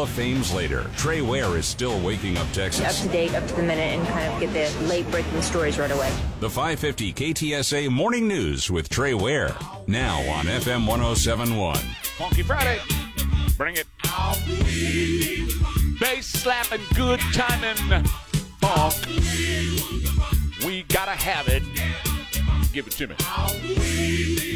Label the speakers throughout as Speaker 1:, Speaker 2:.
Speaker 1: of Fame's later, Trey Ware is still waking up Texas.
Speaker 2: Up to date, up to the minute, and kind of get the late breaking stories right away.
Speaker 1: The 550 KTSA Morning News with Trey Ware. Now on FM 1071.
Speaker 3: Funky Friday. Bring it. Bass slapping, good timing. Funk. We gotta have it. Give it to me.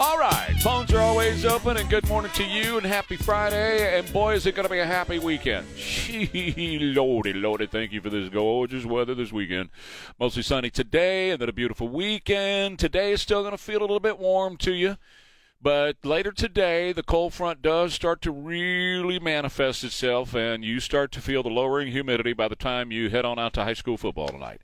Speaker 3: All right, phones are always open, and good morning to you, and happy Friday. And boy, is it going to be a happy weekend. Gee, lordy, lordy, thank you for this gorgeous weather this weekend. Mostly sunny today, and then a beautiful weekend. Today is still going to feel a little bit warm to you. But later today, the cold front does start to really manifest itself, and you start to feel the lowering humidity by the time you head on out to high school football tonight.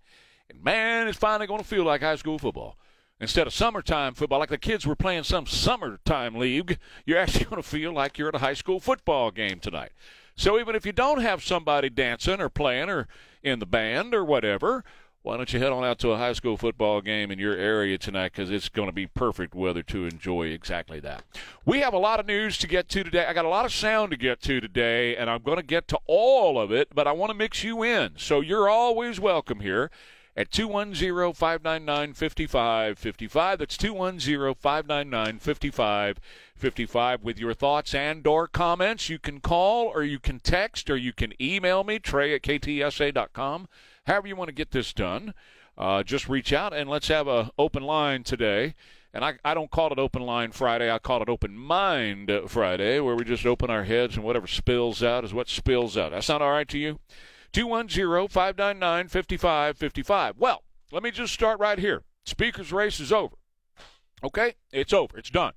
Speaker 3: And man, it's finally going to feel like high school football instead of summertime football, like the kids were playing some summertime league, you're actually going to feel like you're at a high school football game tonight. So even if you don't have somebody dancing or playing or in the band or whatever, why don't you head on out to a high school football game in your area tonight because it's going to be perfect weather to enjoy exactly that. We have a lot of news to get to today. I got a lot of sound to get to today, and I'm going to get to all of it, but I want to mix you in. So you're always welcome here at 210-599-5555. That's 210-599-5555 with your thoughts and or comments. You can call or you can text or you can email me, trey at ktsa.com. However you want to get this done, uh, just reach out and let's have a open line today. And I, I don't call it open line Friday. I call it open mind Friday, where we just open our heads and whatever spills out is what spills out. That sound all right to you? 210 599 5555. Well, let me just start right here. Speaker's race is over. Okay? It's over. It's done.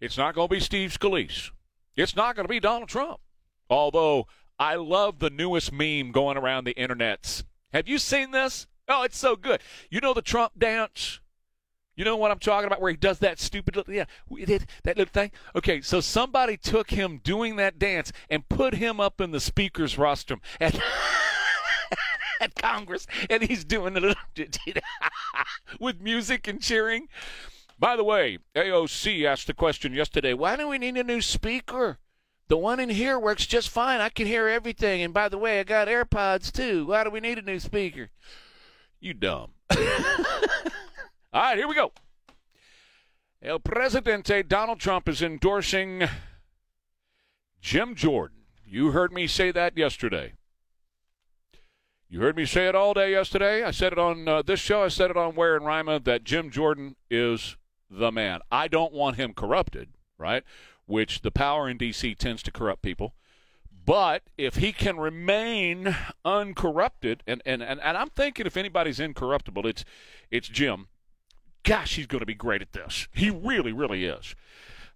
Speaker 3: It's not going to be Steve Scalise. It's not going to be Donald Trump. Although I love the newest meme going around the internets. Have you seen this? Oh, it's so good. You know the Trump dance? You know what I'm talking about, where he does that stupid little, yeah, that little thing. Okay, so somebody took him doing that dance and put him up in the speaker's rostrum at at Congress, and he's doing little with music and cheering. By the way, AOC asked the question yesterday: Why do we need a new speaker? The one in here works just fine. I can hear everything. And by the way, I got AirPods too. Why do we need a new speaker? You dumb. All right, here we go. El Presidente Donald Trump is endorsing Jim Jordan. You heard me say that yesterday. You heard me say it all day yesterday. I said it on uh, this show. I said it on Where and Rima that Jim Jordan is the man. I don't want him corrupted, right? Which the power in D.C. tends to corrupt people. But if he can remain uncorrupted, and, and, and, and I'm thinking if anybody's incorruptible, it's it's Jim gosh, he's going to be great at this. He really, really is.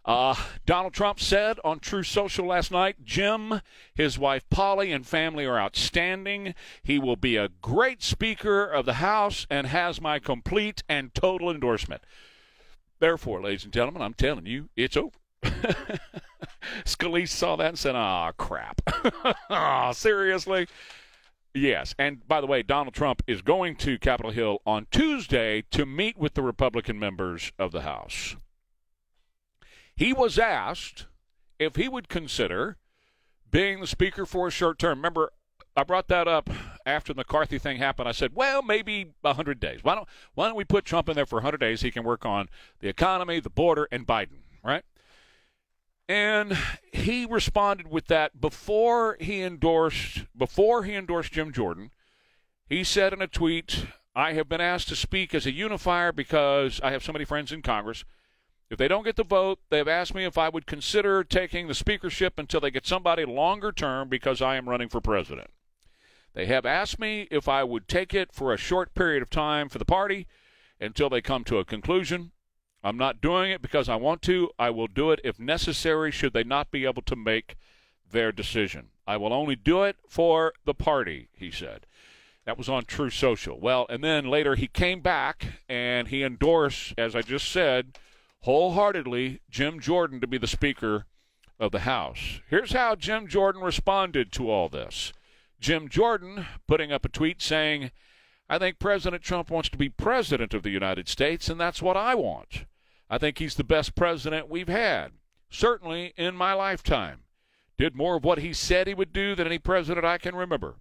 Speaker 3: Uh, Donald Trump said on Truth Social last night Jim, his wife Polly, and family are outstanding. He will be a great Speaker of the House and has my complete and total endorsement. Therefore, ladies and gentlemen, I'm telling you, it's over. Scalise saw that and said, "Ah, crap! oh, seriously." Yes, and by the way, Donald Trump is going to Capitol Hill on Tuesday to meet with the Republican members of the House. He was asked if he would consider being the speaker for a short term. Remember, I brought that up after the McCarthy thing happened. I said, well, maybe 100 days. Why don't, why don't we put Trump in there for 100 days? He can work on the economy, the border, and Biden, right? And he responded with that before he endorsed before he endorsed Jim Jordan. He said in a tweet, "I have been asked to speak as a unifier because I have so many friends in Congress. If they don't get the vote, they have asked me if I would consider taking the speakership until they get somebody longer term because I am running for president. They have asked me if I would take it for a short period of time for the party until they come to a conclusion. I'm not doing it because I want to. I will do it if necessary, should they not be able to make their decision. I will only do it for the party, he said. That was on Truth Social. Well, and then later he came back and he endorsed, as I just said, wholeheartedly Jim Jordan to be the Speaker of the House. Here's how Jim Jordan responded to all this. Jim Jordan putting up a tweet saying, I think President Trump wants to be President of the United States, and that's what I want. I think he's the best president we've had. certainly in my lifetime. Did more of what he said he would do than any president I can remember.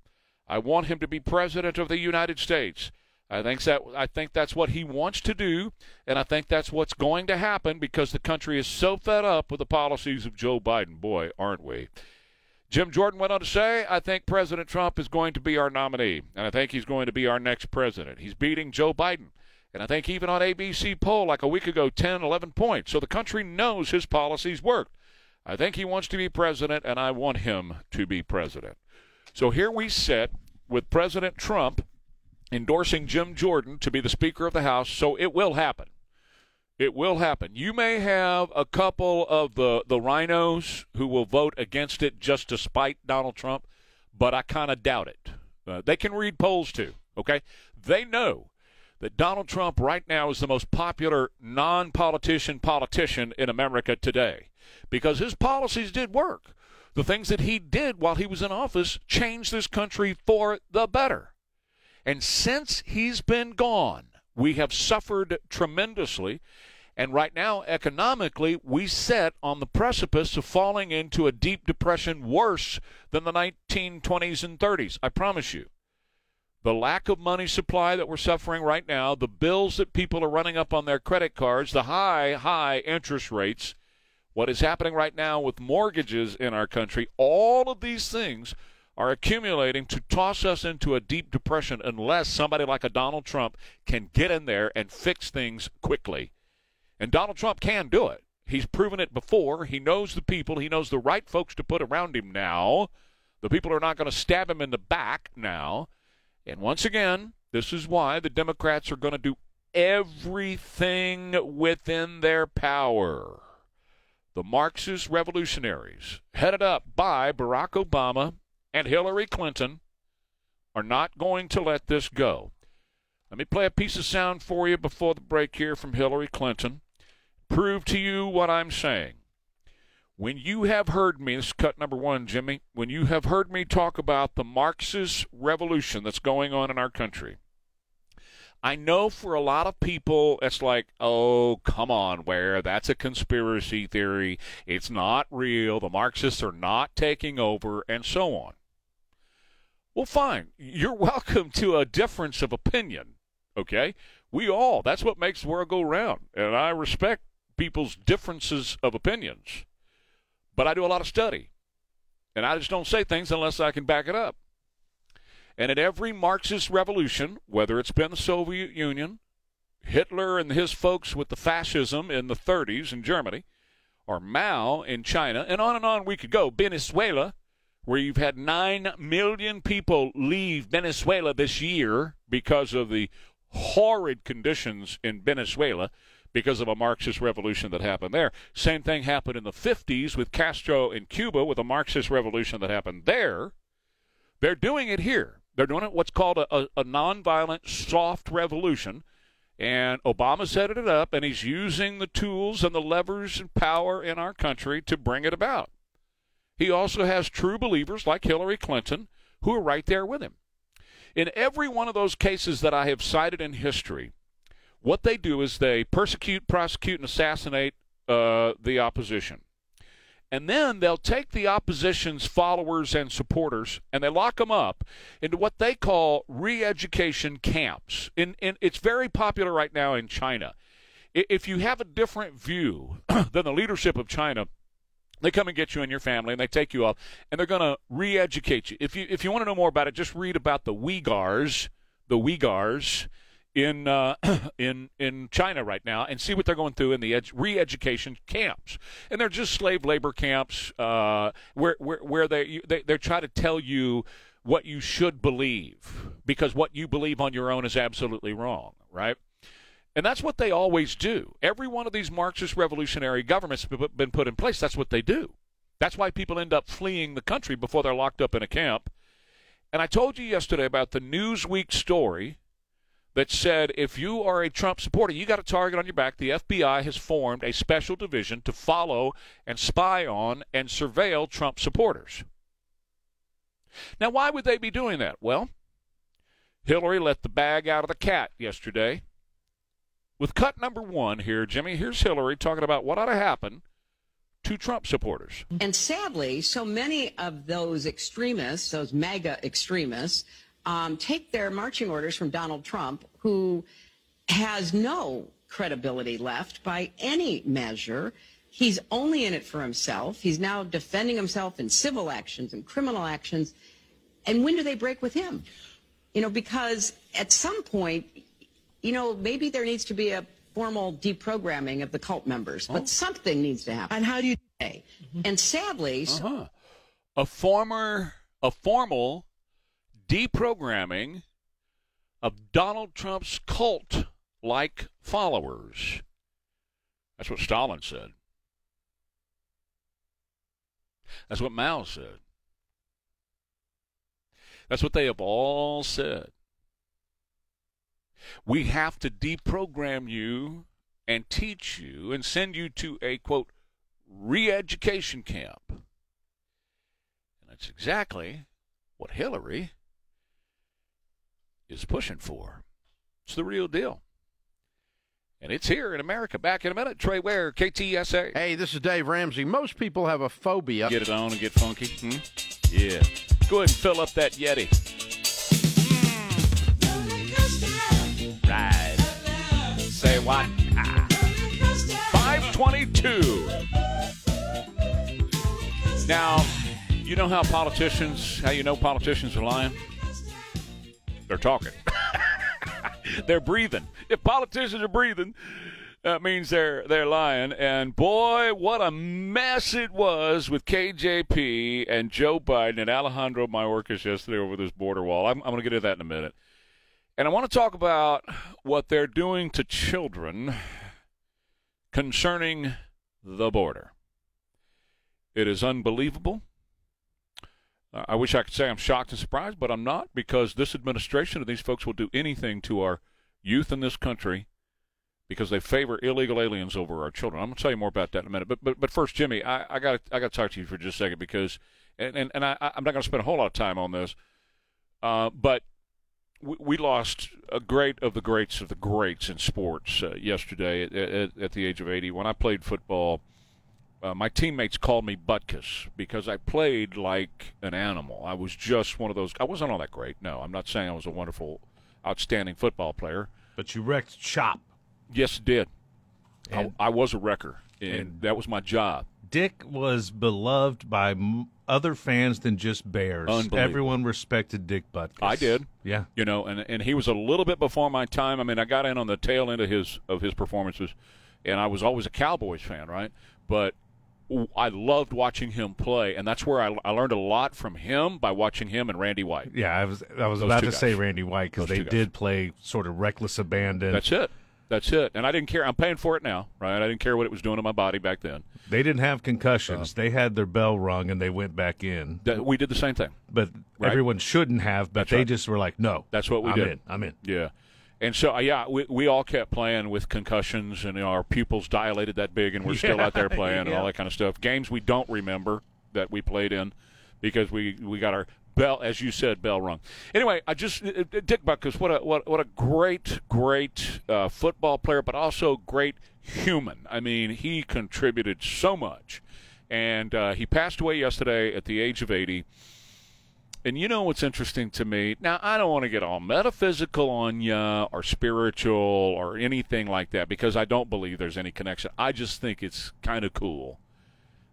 Speaker 3: I want him to be president of the United States. I think that I think that's what he wants to do, and I think that's what's going to happen because the country is so fed up with the policies of Joe Biden. Boy, aren't we? Jim Jordan went on to say, I think President Trump is going to be our nominee, and I think he's going to be our next president. He's beating Joe Biden. And I think even on ABC poll like a week ago, 10, 11 points. So the country knows his policies worked. I think he wants to be president, and I want him to be president. So here we sit with President Trump endorsing Jim Jordan to be the Speaker of the House. So it will happen. It will happen. You may have a couple of the, the rhinos who will vote against it just to spite Donald Trump, but I kind of doubt it. Uh, they can read polls too, okay? They know that Donald Trump right now is the most popular non politician politician in America today because his policies did work. The things that he did while he was in office changed this country for the better. And since he's been gone, we have suffered tremendously. And right now, economically, we sit on the precipice of falling into a deep depression worse than the 1920s and 30s. I promise you the lack of money supply that we're suffering right now, the bills that people are running up on their credit cards, the high, high interest rates, what is happening right now with mortgages in our country, all of these things are accumulating to toss us into a deep depression unless somebody like a Donald Trump can get in there and fix things quickly. And Donald Trump can do it. He's proven it before. He knows the people, he knows the right folks to put around him now. The people are not going to stab him in the back now. And once again, this is why the Democrats are going to do everything within their power. The Marxist revolutionaries, headed up by Barack Obama and Hillary Clinton, are not going to let this go. Let me play a piece of sound for you before the break here from Hillary Clinton. Prove to you what I'm saying. When you have heard me, this is cut number one, Jimmy, when you have heard me talk about the Marxist revolution that's going on in our country, I know for a lot of people, it's like, oh, come on, where that's a conspiracy theory. It's not real. The Marxists are not taking over, and so on. Well, fine. You're welcome to a difference of opinion, okay? We all, that's what makes the world go round. And I respect people's differences of opinions. But I do a lot of study. And I just don't say things unless I can back it up. And at every Marxist revolution, whether it's been the Soviet Union, Hitler and his folks with the fascism in the 30s in Germany, or Mao in China, and on and on we could go, Venezuela, where you've had 9 million people leave Venezuela this year because of the horrid conditions in Venezuela because of a Marxist revolution that happened there. Same thing happened in the 50s with Castro in Cuba with a Marxist revolution that happened there. They're doing it here. They're doing it what's called a, a, a nonviolent soft revolution. And Obama set it up, and he's using the tools and the levers and power in our country to bring it about. He also has true believers like Hillary Clinton who are right there with him. In every one of those cases that I have cited in history, what they do is they persecute, prosecute, and assassinate uh, the opposition. And then they'll take the opposition's followers and supporters and they lock them up into what they call re education camps. In, in, it's very popular right now in China. If you have a different view than the leadership of China, they come and get you and your family and they take you off and they're going to re educate you. If you, if you want to know more about it, just read about the Uyghurs, the Uyghurs in uh, in in China right now and see what they're going through in the ed- re-education camps, and they're just slave labor camps uh, where where where they they they try to tell you what you should believe because what you believe on your own is absolutely wrong, right? And that's what they always do. Every one of these Marxist revolutionary governments have been put in place. That's what they do. That's why people end up fleeing the country before they're locked up in a camp. And I told you yesterday about the Newsweek story that said if you are a Trump supporter, you got a target on your back. The FBI has formed a special division to follow and spy on and surveil Trump supporters. Now, why would they be doing that? Well, Hillary let the bag out of the cat yesterday. With cut number one here, Jimmy, here's Hillary talking about what ought to happen to Trump supporters.
Speaker 4: And sadly, so many of those extremists, those MAGA extremists, um, take their marching orders from Donald Trump, who has no credibility left by any measure. He's only in it for himself. He's now defending himself in civil actions and criminal actions. And when do they break with him? You know, because at some point, you know, maybe there needs to be a formal deprogramming of the cult members, but something needs to happen.
Speaker 5: And how do you? Say?
Speaker 4: And sadly,
Speaker 3: Uh-huh. A former, a formal deprogramming of Donald Trump's cult-like followers. That's what Stalin said. That's what Mao said. That's what they have all said. We have to deprogram you and teach you and send you to a quote re-education camp. And that's exactly what Hillary is pushing for. It's the real deal. And it's here in America. Back in a minute. Trey Ware, KTSA.
Speaker 6: Hey, this is Dave Ramsey. Most people have a phobia.
Speaker 3: Get it on and get funky. Hmm? Yeah. Go ahead and fill up that Yeti. Say? Ah. 522. Now, you know how politicians, how you know politicians are lying? They're talking. they're breathing. If politicians are breathing, that means they're they're lying. And boy, what a mess it was with KJP and Joe Biden and Alejandro Mayorkas yesterday over this border wall. I'm, I'm going to get into that in a minute. And I want to talk about what they're doing to children concerning the border. It is unbelievable. Uh, I wish I could say I'm shocked and surprised, but I'm not because this administration and these folks will do anything to our youth in this country because they favor illegal aliens over our children. I'm going to tell you more about that in a minute. But but, but first, Jimmy, I, I got I got to talk to you for just a second because and and, and I, I'm not going to spend a whole lot of time on this, uh, but we, we lost a great of the greats of the greats in sports uh, yesterday at, at, at the age of 80. When I played football, uh, my teammates called me Butkus because I played like an animal. I was just one of those. I wasn't all that great. No, I'm not saying I was a wonderful, outstanding football player.
Speaker 5: But you wrecked chop.
Speaker 3: Yes, it did. I, I was a wrecker, and,
Speaker 5: and-
Speaker 3: that was my job.
Speaker 5: Dick was beloved by m- other fans than just Bears. Everyone respected Dick Butkus.
Speaker 3: I did.
Speaker 5: Yeah.
Speaker 3: you know, and and he was a little bit before my time. I mean, I got in on the tail end of his of his performances, and I was always a Cowboys fan, right? But I loved watching him play, and that's where I, I learned a lot from him by watching him and Randy White.
Speaker 5: Yeah, I was I was
Speaker 3: Those
Speaker 5: about to say. Randy White because they did play sort of reckless abandon.
Speaker 3: That's it. That's it. And I didn't care. I'm paying for it now, right? I didn't care what it was doing to my body back then.
Speaker 5: They didn't have concussions.
Speaker 3: Uh.
Speaker 5: they had their bell rung and they went back in.
Speaker 3: That, we did the same thing.
Speaker 5: But
Speaker 3: Right.
Speaker 5: everyone shouldn't have. But
Speaker 3: That's
Speaker 5: they
Speaker 3: right.
Speaker 5: just were like, no.
Speaker 3: That's what we
Speaker 5: I'm
Speaker 3: did.
Speaker 5: In. I'm in.
Speaker 3: Yeah. And so, yeah, we, we all kept playing with concussions, and you know, our pupils dilated that big, and we're still out there playing and all that kind of stuff. Games we don't remember that we played in because we, we got our bell, as you said, bell rung. Anyway, I just uh, uh, Dick Butkus, what a what what a great great uh, football player, but also great human. I mean, he contributed so much, and uh, he passed away yesterday at the age of eighty. And you know what's interesting to me? Now, I don't want to get all metaphysical on you or spiritual or anything like that because I don't believe there's any connection. I just think it's kind of cool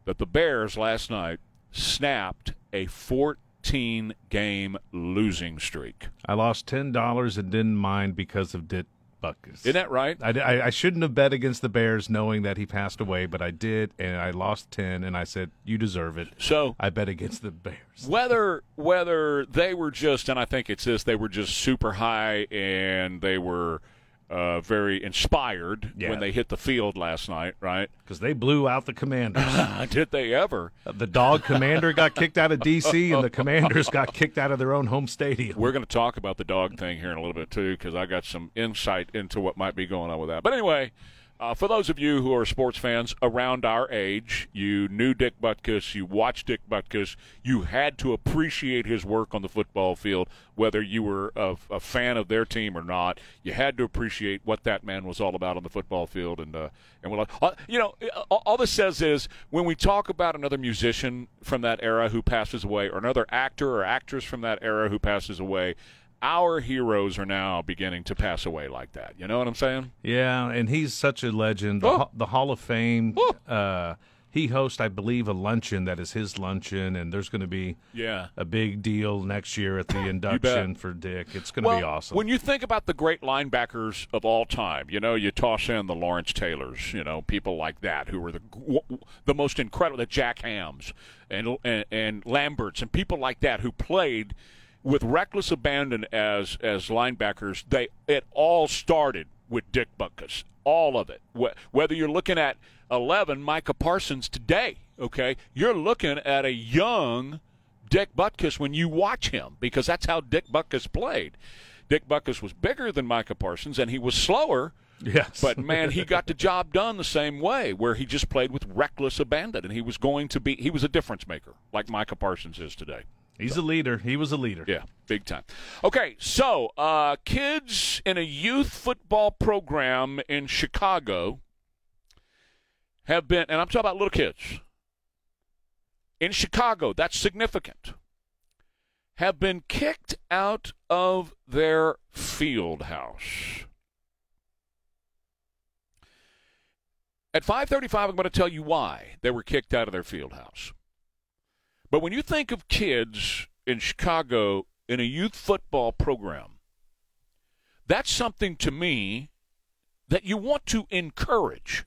Speaker 3: that the Bears last night snapped a 14 game losing streak.
Speaker 5: I lost ten dollars and didn't mind because of Dick Butkus.
Speaker 3: Isn't that right?
Speaker 5: I, I, I shouldn't have bet against the Bears knowing that he passed away, but I did, and I lost ten, and I said, "You deserve it."
Speaker 3: So,
Speaker 5: I bet against the Bears.
Speaker 3: whether whether they were just and I think it's this they were just super high and they were uh, very inspired
Speaker 5: Yeah.
Speaker 3: when they hit the field last night, right?
Speaker 5: because they blew out the Commanders.
Speaker 3: Did they ever?
Speaker 5: the dog commander got kicked out of D.C. and the Commanders got kicked out of their own home stadium.
Speaker 3: We're going to talk about the dog thing here in a little bit too, because I got some insight into what might be going on with that. But anyway, Uh, for those of you who are sports fans around our age, you knew Dick Butkus, you watched Dick Butkus, you had to appreciate his work on the football field, whether you were a, a fan of their team or not. You had to appreciate what that man was all about on the football field. And uh, and like, uh, you know, all this says is when we talk about another musician from that era who passes away, or another actor or actress from that era who passes away, our heroes are now beginning to pass away like that. You know what I'm saying?
Speaker 5: Yeah, and he's such a legend. The,
Speaker 3: Oh.
Speaker 5: Ho- the Hall of Fame.
Speaker 3: Oh.
Speaker 5: Uh, he hosts, I believe, a luncheon that is his luncheon, and there's going to be
Speaker 3: Yeah.
Speaker 5: a big deal next year at the induction for Dick. It's going to
Speaker 3: well,
Speaker 5: be awesome.
Speaker 3: When you think about the great linebackers of all time, you know, you toss in the Lawrence Taylors, you know, people like that who were the the most incredible, the Jack Hams and and, and Lamberts and people like that who played with reckless abandon as as linebackers. They it all started with Dick Butkus, all of it. Whether you're looking at 11 Micah Parsons today, okay, you're looking at a young Dick Butkus when you watch him because that's how Dick Butkus played. Dick Butkus was bigger than Micah Parsons and he was slower,
Speaker 5: yes,
Speaker 3: but man, he got the job done the same way where he just played with reckless abandon and he was going to be he was a difference maker like Micah Parsons is today.
Speaker 5: He's a leader. He was a leader.
Speaker 3: Yeah, big time. Okay, so uh, kids in a youth football program in Chicago have been, and I'm talking about little kids in Chicago, that's significant, have been kicked out of their field house. At 5:35 I'm going to tell you why they were kicked out of their field house. But when you think of kids in Chicago in a youth football program, that's something to me that you want to encourage,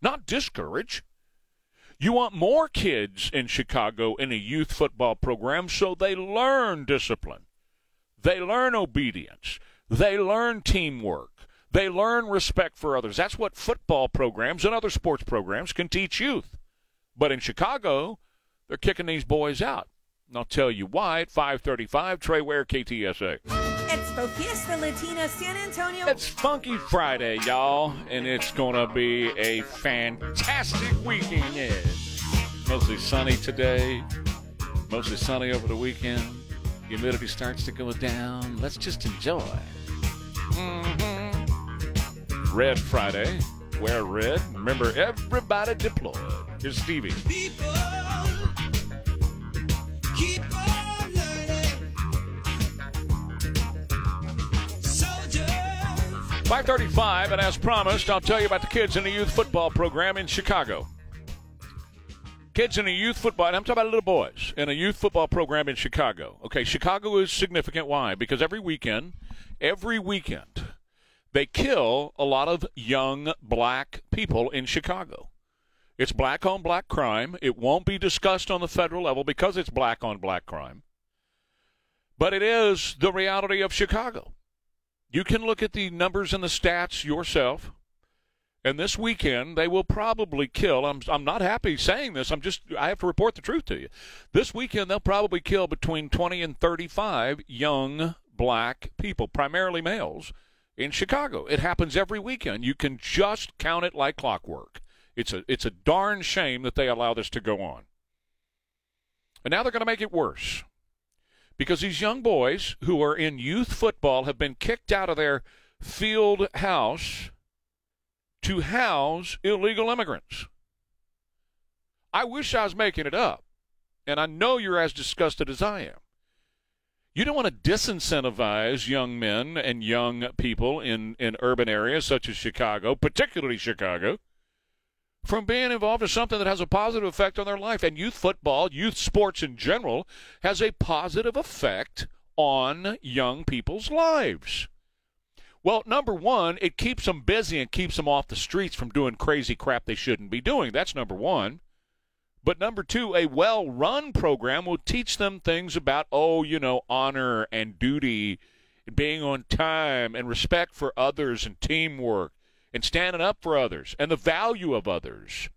Speaker 3: not discourage. You want more kids in Chicago in a youth football program so they learn discipline, they learn obedience, they learn teamwork, they learn respect for others. That's what football programs and other sports programs can teach youth. But in Chicago, they're kicking these boys out. And I'll tell you why at 535 Trey Ware, KTSA.
Speaker 7: Expo Fiesta Latina San Antonio.
Speaker 3: It's Funky Friday, y'all, and it's going to be a fantastic weekend. Yeah. Mostly sunny today, mostly sunny over the weekend. Humidity starts to go down. Let's just enjoy. Mhm. Red Friday. Wear red. Remember, everybody deployed. Here's Stevie.
Speaker 8: People
Speaker 3: 535, and as promised, I'll tell you about the kids in the youth football program in Chicago. Kids in a youth football, and I'm talking about little boys, in a youth football program in Chicago. Okay, Chicago is significant. Why? Because every weekend, every weekend, they kill a lot of young black people in Chicago. It's black on black crime. It won't be discussed on the federal level because it's black on black crime. But it is the reality of Chicago. You can look at the numbers and the stats yourself. And this weekend, they will probably kill. I'm, I'm not happy saying this. I'm just, I have to report the truth to you. This weekend, they'll probably kill between 20 and 35 young black people, primarily males, in Chicago. It happens every weekend. You can just count it like clockwork. It's a, it's a darn shame that they allow this to go on. And now they're going to make it worse because these young boys who are in youth football have been kicked out of their field house to house illegal immigrants. I wish I was making it up, and I know you're as disgusted as I am. You don't want to disincentivize young men and young people in, in urban areas such as Chicago, particularly Chicago, from being involved in something that has a positive effect on their life. And youth football, youth sports in general, has a positive effect on young people's lives. Well, number one, it keeps them busy and keeps them off the streets from doing crazy crap they shouldn't be doing. That's number one. But number two, a well run program will teach them things about, oh, you know, honor and duty, being on time and respect for others and teamwork and standing up for others and the value of others.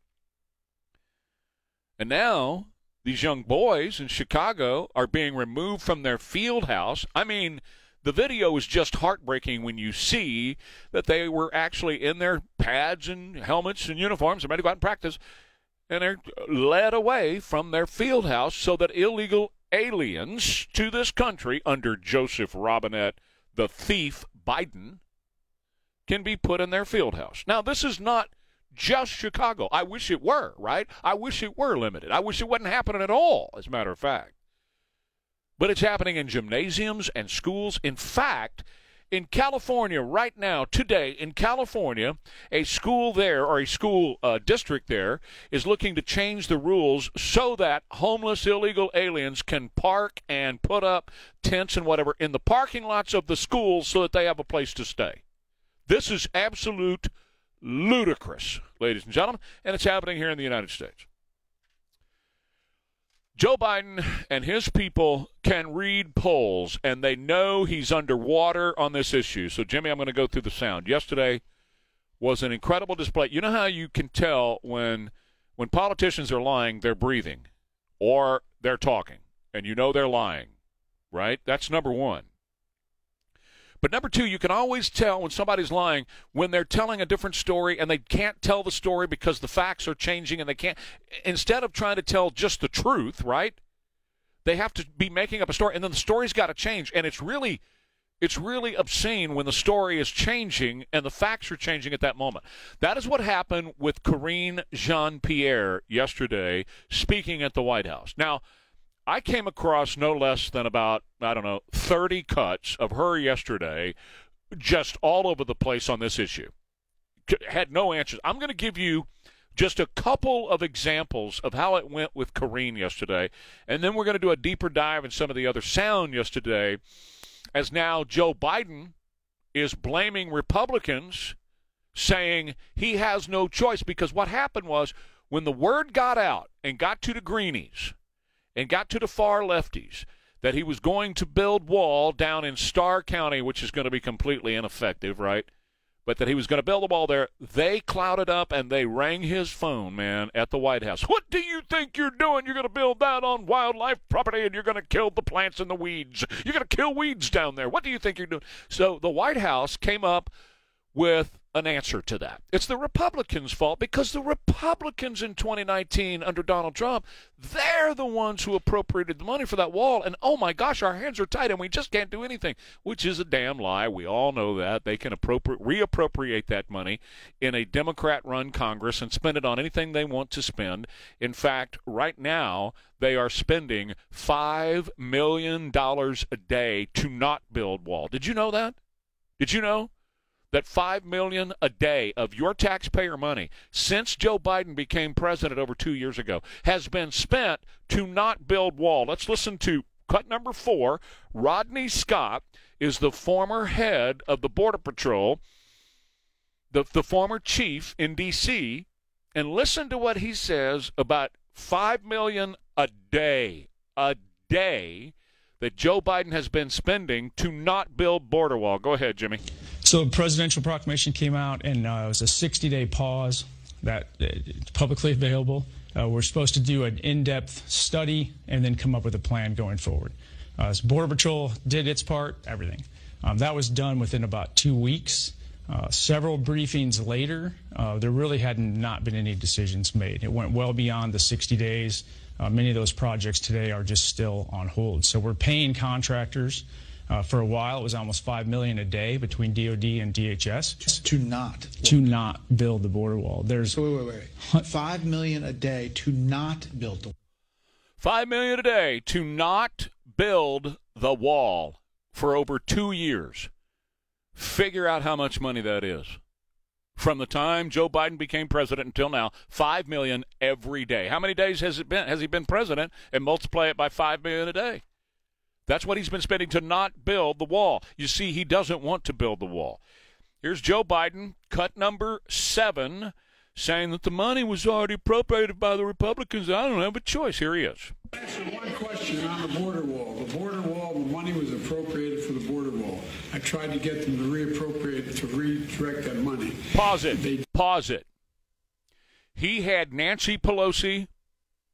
Speaker 3: And now these young boys in Chicago are being removed from their field house. I mean, The video is just heartbreaking when you see that they were actually in their pads and helmets and uniforms, and ready to go out and practice, and they're led away from their field house so that illegal aliens to this country under Joseph Robinette, the thief Biden, can be put in their field house. Now, this is not just Chicago. I wish it were, right? I wish it were limited. I wish it wasn't happening at all, as a matter of fact. But it's happening in gymnasiums and schools. In fact, in California right now, today in California, a school there or a school uh, district there is looking to change the rules so that homeless illegal aliens can park and put up tents and whatever in the parking lots of the schools so that they have a place to stay. This is absolute ludicrous, ladies and gentlemen, and it's happening here in the United States. Joe Biden and his people can read polls, and they know he's underwater on this issue. So, Jimmy, I'm going to go through the sound. Yesterday was an incredible display. You know how you can tell when when politicians are lying, they're breathing, or they're talking, and you know they're lying, right? That's number one. But number two, you can always tell when somebody's lying when they're telling a different story and they can't tell the story because the facts are changing and they can't. Instead of trying to tell just the truth, right? They have to be making up a story, and then the story's got to change. And it's really, it's really obscene when the story is changing and the facts are changing at that moment. That is what happened with Karine Jean Pierre yesterday, speaking at the White House. Now. I came across no less than about, I don't know, 30 cuts of her yesterday, just all over the place on this issue. Had no answers. I'm going to give you just a couple of examples of how it went with Karine yesterday, and then we're going to do a deeper dive in some of the other sound yesterday, as now Joe Biden is blaming Republicans, saying he has no choice because what happened was when the word got out and got to the greenies and got to the far lefties that he was going to build wall down in Starr County, which is going to be completely ineffective, right? But that he was going to build a wall there. They clouded up and they rang his phone, man, at the White House. What do you think you're doing? You're going to build that on wildlife property and you're going to kill the plants and the weeds. You're going to kill weeds down there. What do you think you're doing? So the White House came up with an answer to that. It's the Republicans' fault because the Republicans in 2019 under Donald Trump, they're the ones who appropriated the money for that wall. And oh my gosh, our hands are tied and we just can't do anything, which is a damn lie. We all know that. They can appropri- reappropriate that money in a Democrat run Congress and spend it on anything they want to spend. In fact, right now, they are spending $5 million a day to not build wall. Did you know that? Did you know? That 5 million a day of your taxpayer money since Joe Biden became president over 2 years ago has been spent to not build wall. Let's listen to cut number 4. Rodney Scott is the former head of the Border Patrol, the the former chief in DC, and listen to what he says about 5 million a day. A day that Joe Biden has been spending to not build border wall. Go ahead, Jimmy.
Speaker 9: So presidential proclamation came out, and uh, it was a 60-day pause that uh, it's publicly available. Uh, we're supposed to do an in-depth study and then come up with a plan going forward. Uh, so Border Patrol did its part, everything. Um, that was done within about two weeks. Uh, several briefings later, uh, there really had not been any decisions made. It went well beyond the 60 days. Uh, many of those projects today are just still on hold. So we're paying contractors. Uh, for a while, it was almost five million a day between DoD and DHS
Speaker 10: to not
Speaker 9: to not build the border wall. There's
Speaker 10: wait, wait, wait, wait. Five million a day to not build the.
Speaker 3: Five million a day to not build the wall for over two years. Figure out how much money that is. From the time Joe Biden became president until now, five million every day. How many days has it been? Has he been president? And multiply it by five million a day. That's what he's been spending to not build the wall. You see, he doesn't want to build the wall. Here's Joe Biden, cut number seven, saying that the money was already appropriated by the Republicans. I don't have a choice. Here he is.
Speaker 11: Answer one question on the border wall. The border wall, the money was appropriated for the border wall. I tried to get them to reappropriate to redirect that money.
Speaker 3: Pause it. Pause it. He had Nancy Pelosi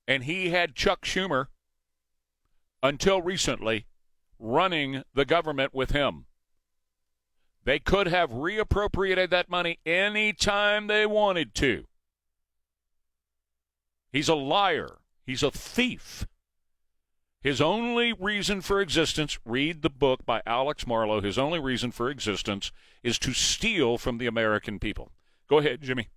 Speaker 3: and he had Chuck Schumer until recently running the government with him. They could have reappropriated that money any time they wanted to. He's a liar. He's a thief. His only reason for existence, read the book by Alex Marlow, his only reason for existence is to steal from the American people. Go ahead, Jimmy.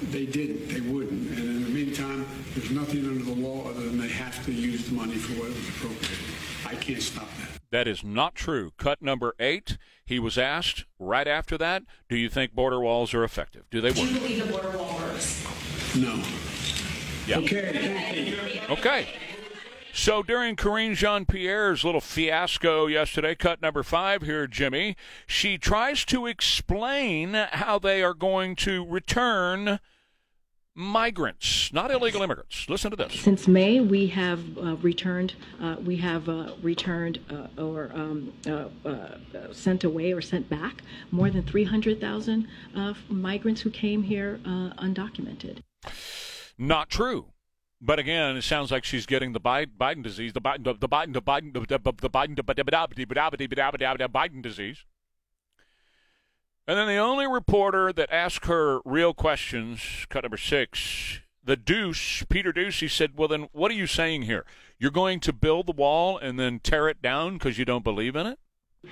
Speaker 11: They didn't, they wouldn't. And in the meantime, there's nothing under the law other than they have to use the money for what was appropriated. I can't stop that.
Speaker 3: That is not true. Cut number eight, he was asked right after that, do you think border walls are effective? Do they
Speaker 8: Do you
Speaker 3: work?
Speaker 8: believe the border wall works?
Speaker 11: No.
Speaker 3: Yeah.
Speaker 11: Okay.
Speaker 3: Okay. So during Karine Jean Pierre's little fiasco yesterday, cut number five here, Jimmy, she tries to explain how they are going to return migrants, not illegal immigrants. Listen to this.
Speaker 12: Since May, we have uh, returned, uh, we have uh, returned uh, or um, uh, uh, sent away or sent back more than 300,000 uh, migrants who came here uh, undocumented.
Speaker 3: Not true. But again, it sounds like she's getting the Biden, Biden disease, the Biden, the Biden, the Biden, the Biden, the Biden, the Biden disease. And then the only reporter that asked her real questions, cut number six, the Deuce, Peter Doocy, he said, Well, then what are you saying here? You're going to build the wall and then tear it down because you don't believe in it?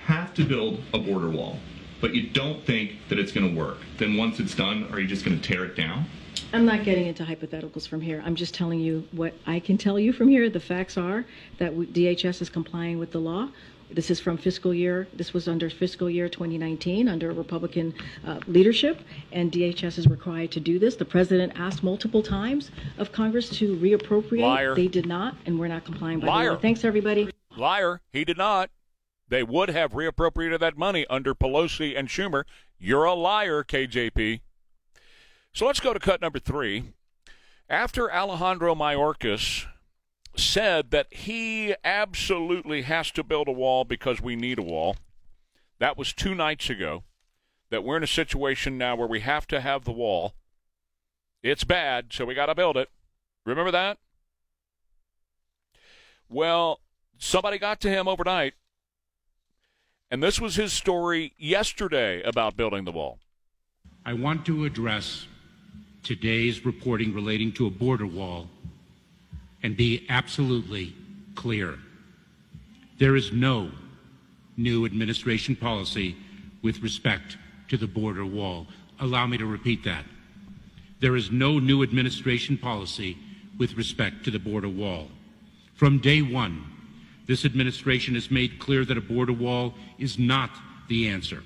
Speaker 13: have to build a border wall, but you don't think that it's going to work. Then once it's done, are you just going to tear it down?
Speaker 12: I'm not getting into hypotheticals from here. I'm just telling you what I can tell you from here. The facts are that DHS is complying with the law. This is from fiscal year, this was under fiscal year 2019 under Republican uh, leadership, and DHS is required to do this. The president asked multiple times of Congress to reappropriate.
Speaker 3: Liar.
Speaker 12: They did not, and we're not complying by the
Speaker 3: Liar.
Speaker 12: Thanks, everybody.
Speaker 3: Liar. He did not. They would have reappropriated that money under Pelosi and Schumer. You're a liar, KJP. So let's go to cut number three. After Alejandro Mayorkas said that he absolutely has to build a wall because we need a wall, that was two nights ago, that we're in a situation now where we have to have the wall. It's bad, so we got to build it. Remember that? Well, somebody got to him overnight, and this was his story yesterday about building the wall.
Speaker 14: I want to address today's reporting relating to a border wall and be absolutely clear. There is no new administration policy with respect to the border wall. Allow me to repeat that. There is no new administration policy with respect to the border wall. From day one, this administration has made clear that a border wall is not the answer.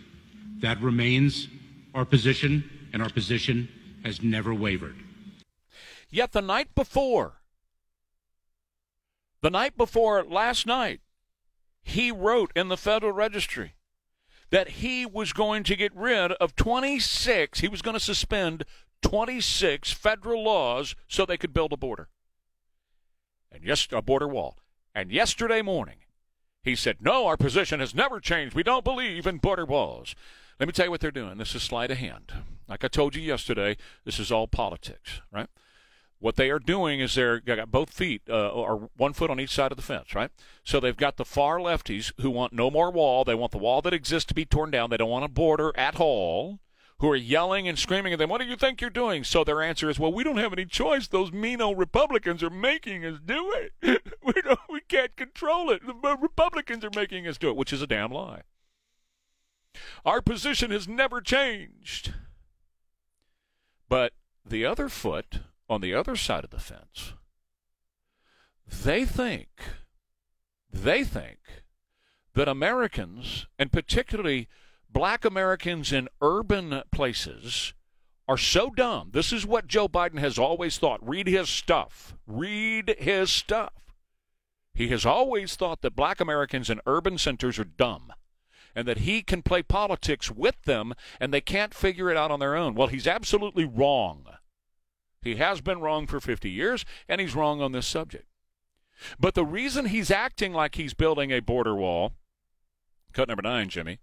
Speaker 14: That remains our position, and our position has never wavered.
Speaker 3: Yet the night before, the night before last night, he wrote in the Federal Registry that he was going to get rid of 26, he was going to suspend 26 federal laws so they could build a border. And yes, a border wall. And yesterday morning, he said, No, our position has never changed. We don't believe in border walls. Let me tell you what they're doing. This is sleight of hand. Like I told you yesterday, this is all politics, right? What they are doing is they're they got both feet uh, or one foot on each side of the fence, right? So they've got the far lefties who want no more wall. They want the wall that exists to be torn down. They don't want a border at all. Who are yelling and screaming at them? What do you think you're doing? So their answer is, "Well, we don't have any choice. Those mean old Republicans are making us do it. we don't, we can't control it. The Republicans are making us do it," which is a damn lie. Our position has never changed. But the other foot on the other side of the fence, they think, they think that Americans, and particularly black Americans in urban places, are so dumb. This is what Joe Biden has always thought. Read his stuff. Read his stuff. He has always thought that black Americans in urban centers are dumb and that he can play politics with them and they can't figure it out on their own. Well, he's absolutely wrong. He has been wrong for 50 years, and he's wrong on this subject. But the reason he's acting like he's building a border wall, cut number nine, Jimmy,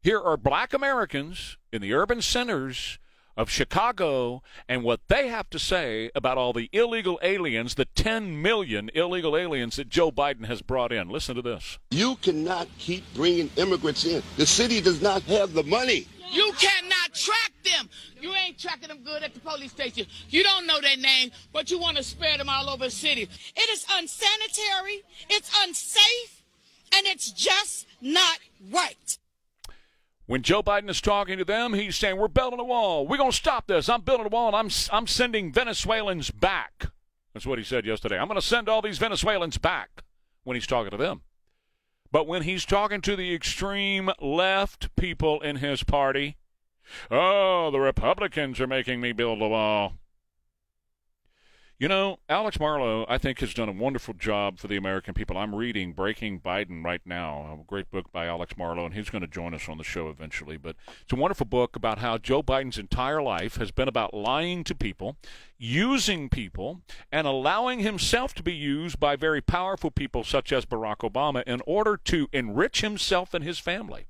Speaker 3: here are black Americans in the urban centers of Chicago and what they have to say about all the illegal aliens, the 10 million illegal aliens that Joe Biden has brought in. Listen to this.
Speaker 15: You cannot keep bringing immigrants in. The city does not have the money.
Speaker 16: You cannot track them. You ain't tracking them good at the police station. You don't know their name, but you want to spread them all over the city.
Speaker 17: It is unsanitary, it's unsafe, and it's just not right.
Speaker 3: When Joe Biden is talking to them, he's saying, We're building a wall. We're going to stop this. I'm building a wall, and I'm, I'm sending Venezuelans back. That's what he said yesterday. I'm going to send all these Venezuelans back when he's talking to them. But when he's talking to the extreme left people in his party, oh, the Republicans are making me build a wall. You know, Alex Marlow, I think, has done a wonderful job for the American people. I'm reading Breaking Biden right now, a great book by Alex Marlow, and he's going to join us on the show eventually. But it's a wonderful book about how Joe Biden's entire life has been about lying to people, using people, and allowing himself to be used by very powerful people such as Barack Obama in order to enrich himself and his family.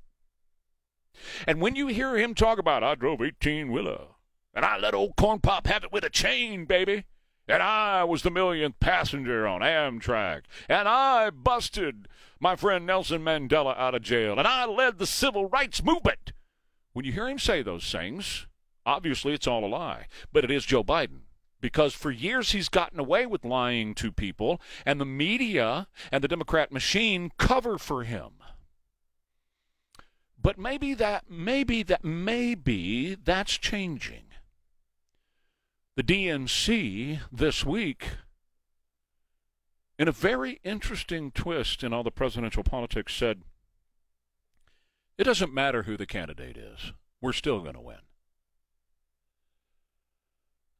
Speaker 3: And when you hear him talk about, I drove 18 wheeler, and I let old Corn Pop have it with a chain, baby. And I was the millionth passenger on Amtrak. And I busted my friend Nelson Mandela out of jail. And I led the civil rights movement. When you hear him say those things, obviously it's all a lie. But it is Joe Biden. Because for years he's gotten away with lying to people, and the media and the Democrat machine cover for him. But maybe that, maybe that, maybe that's changing. The DNC this week, in a very interesting twist in all the presidential politics, said it doesn't matter who the candidate is, we're still going to win.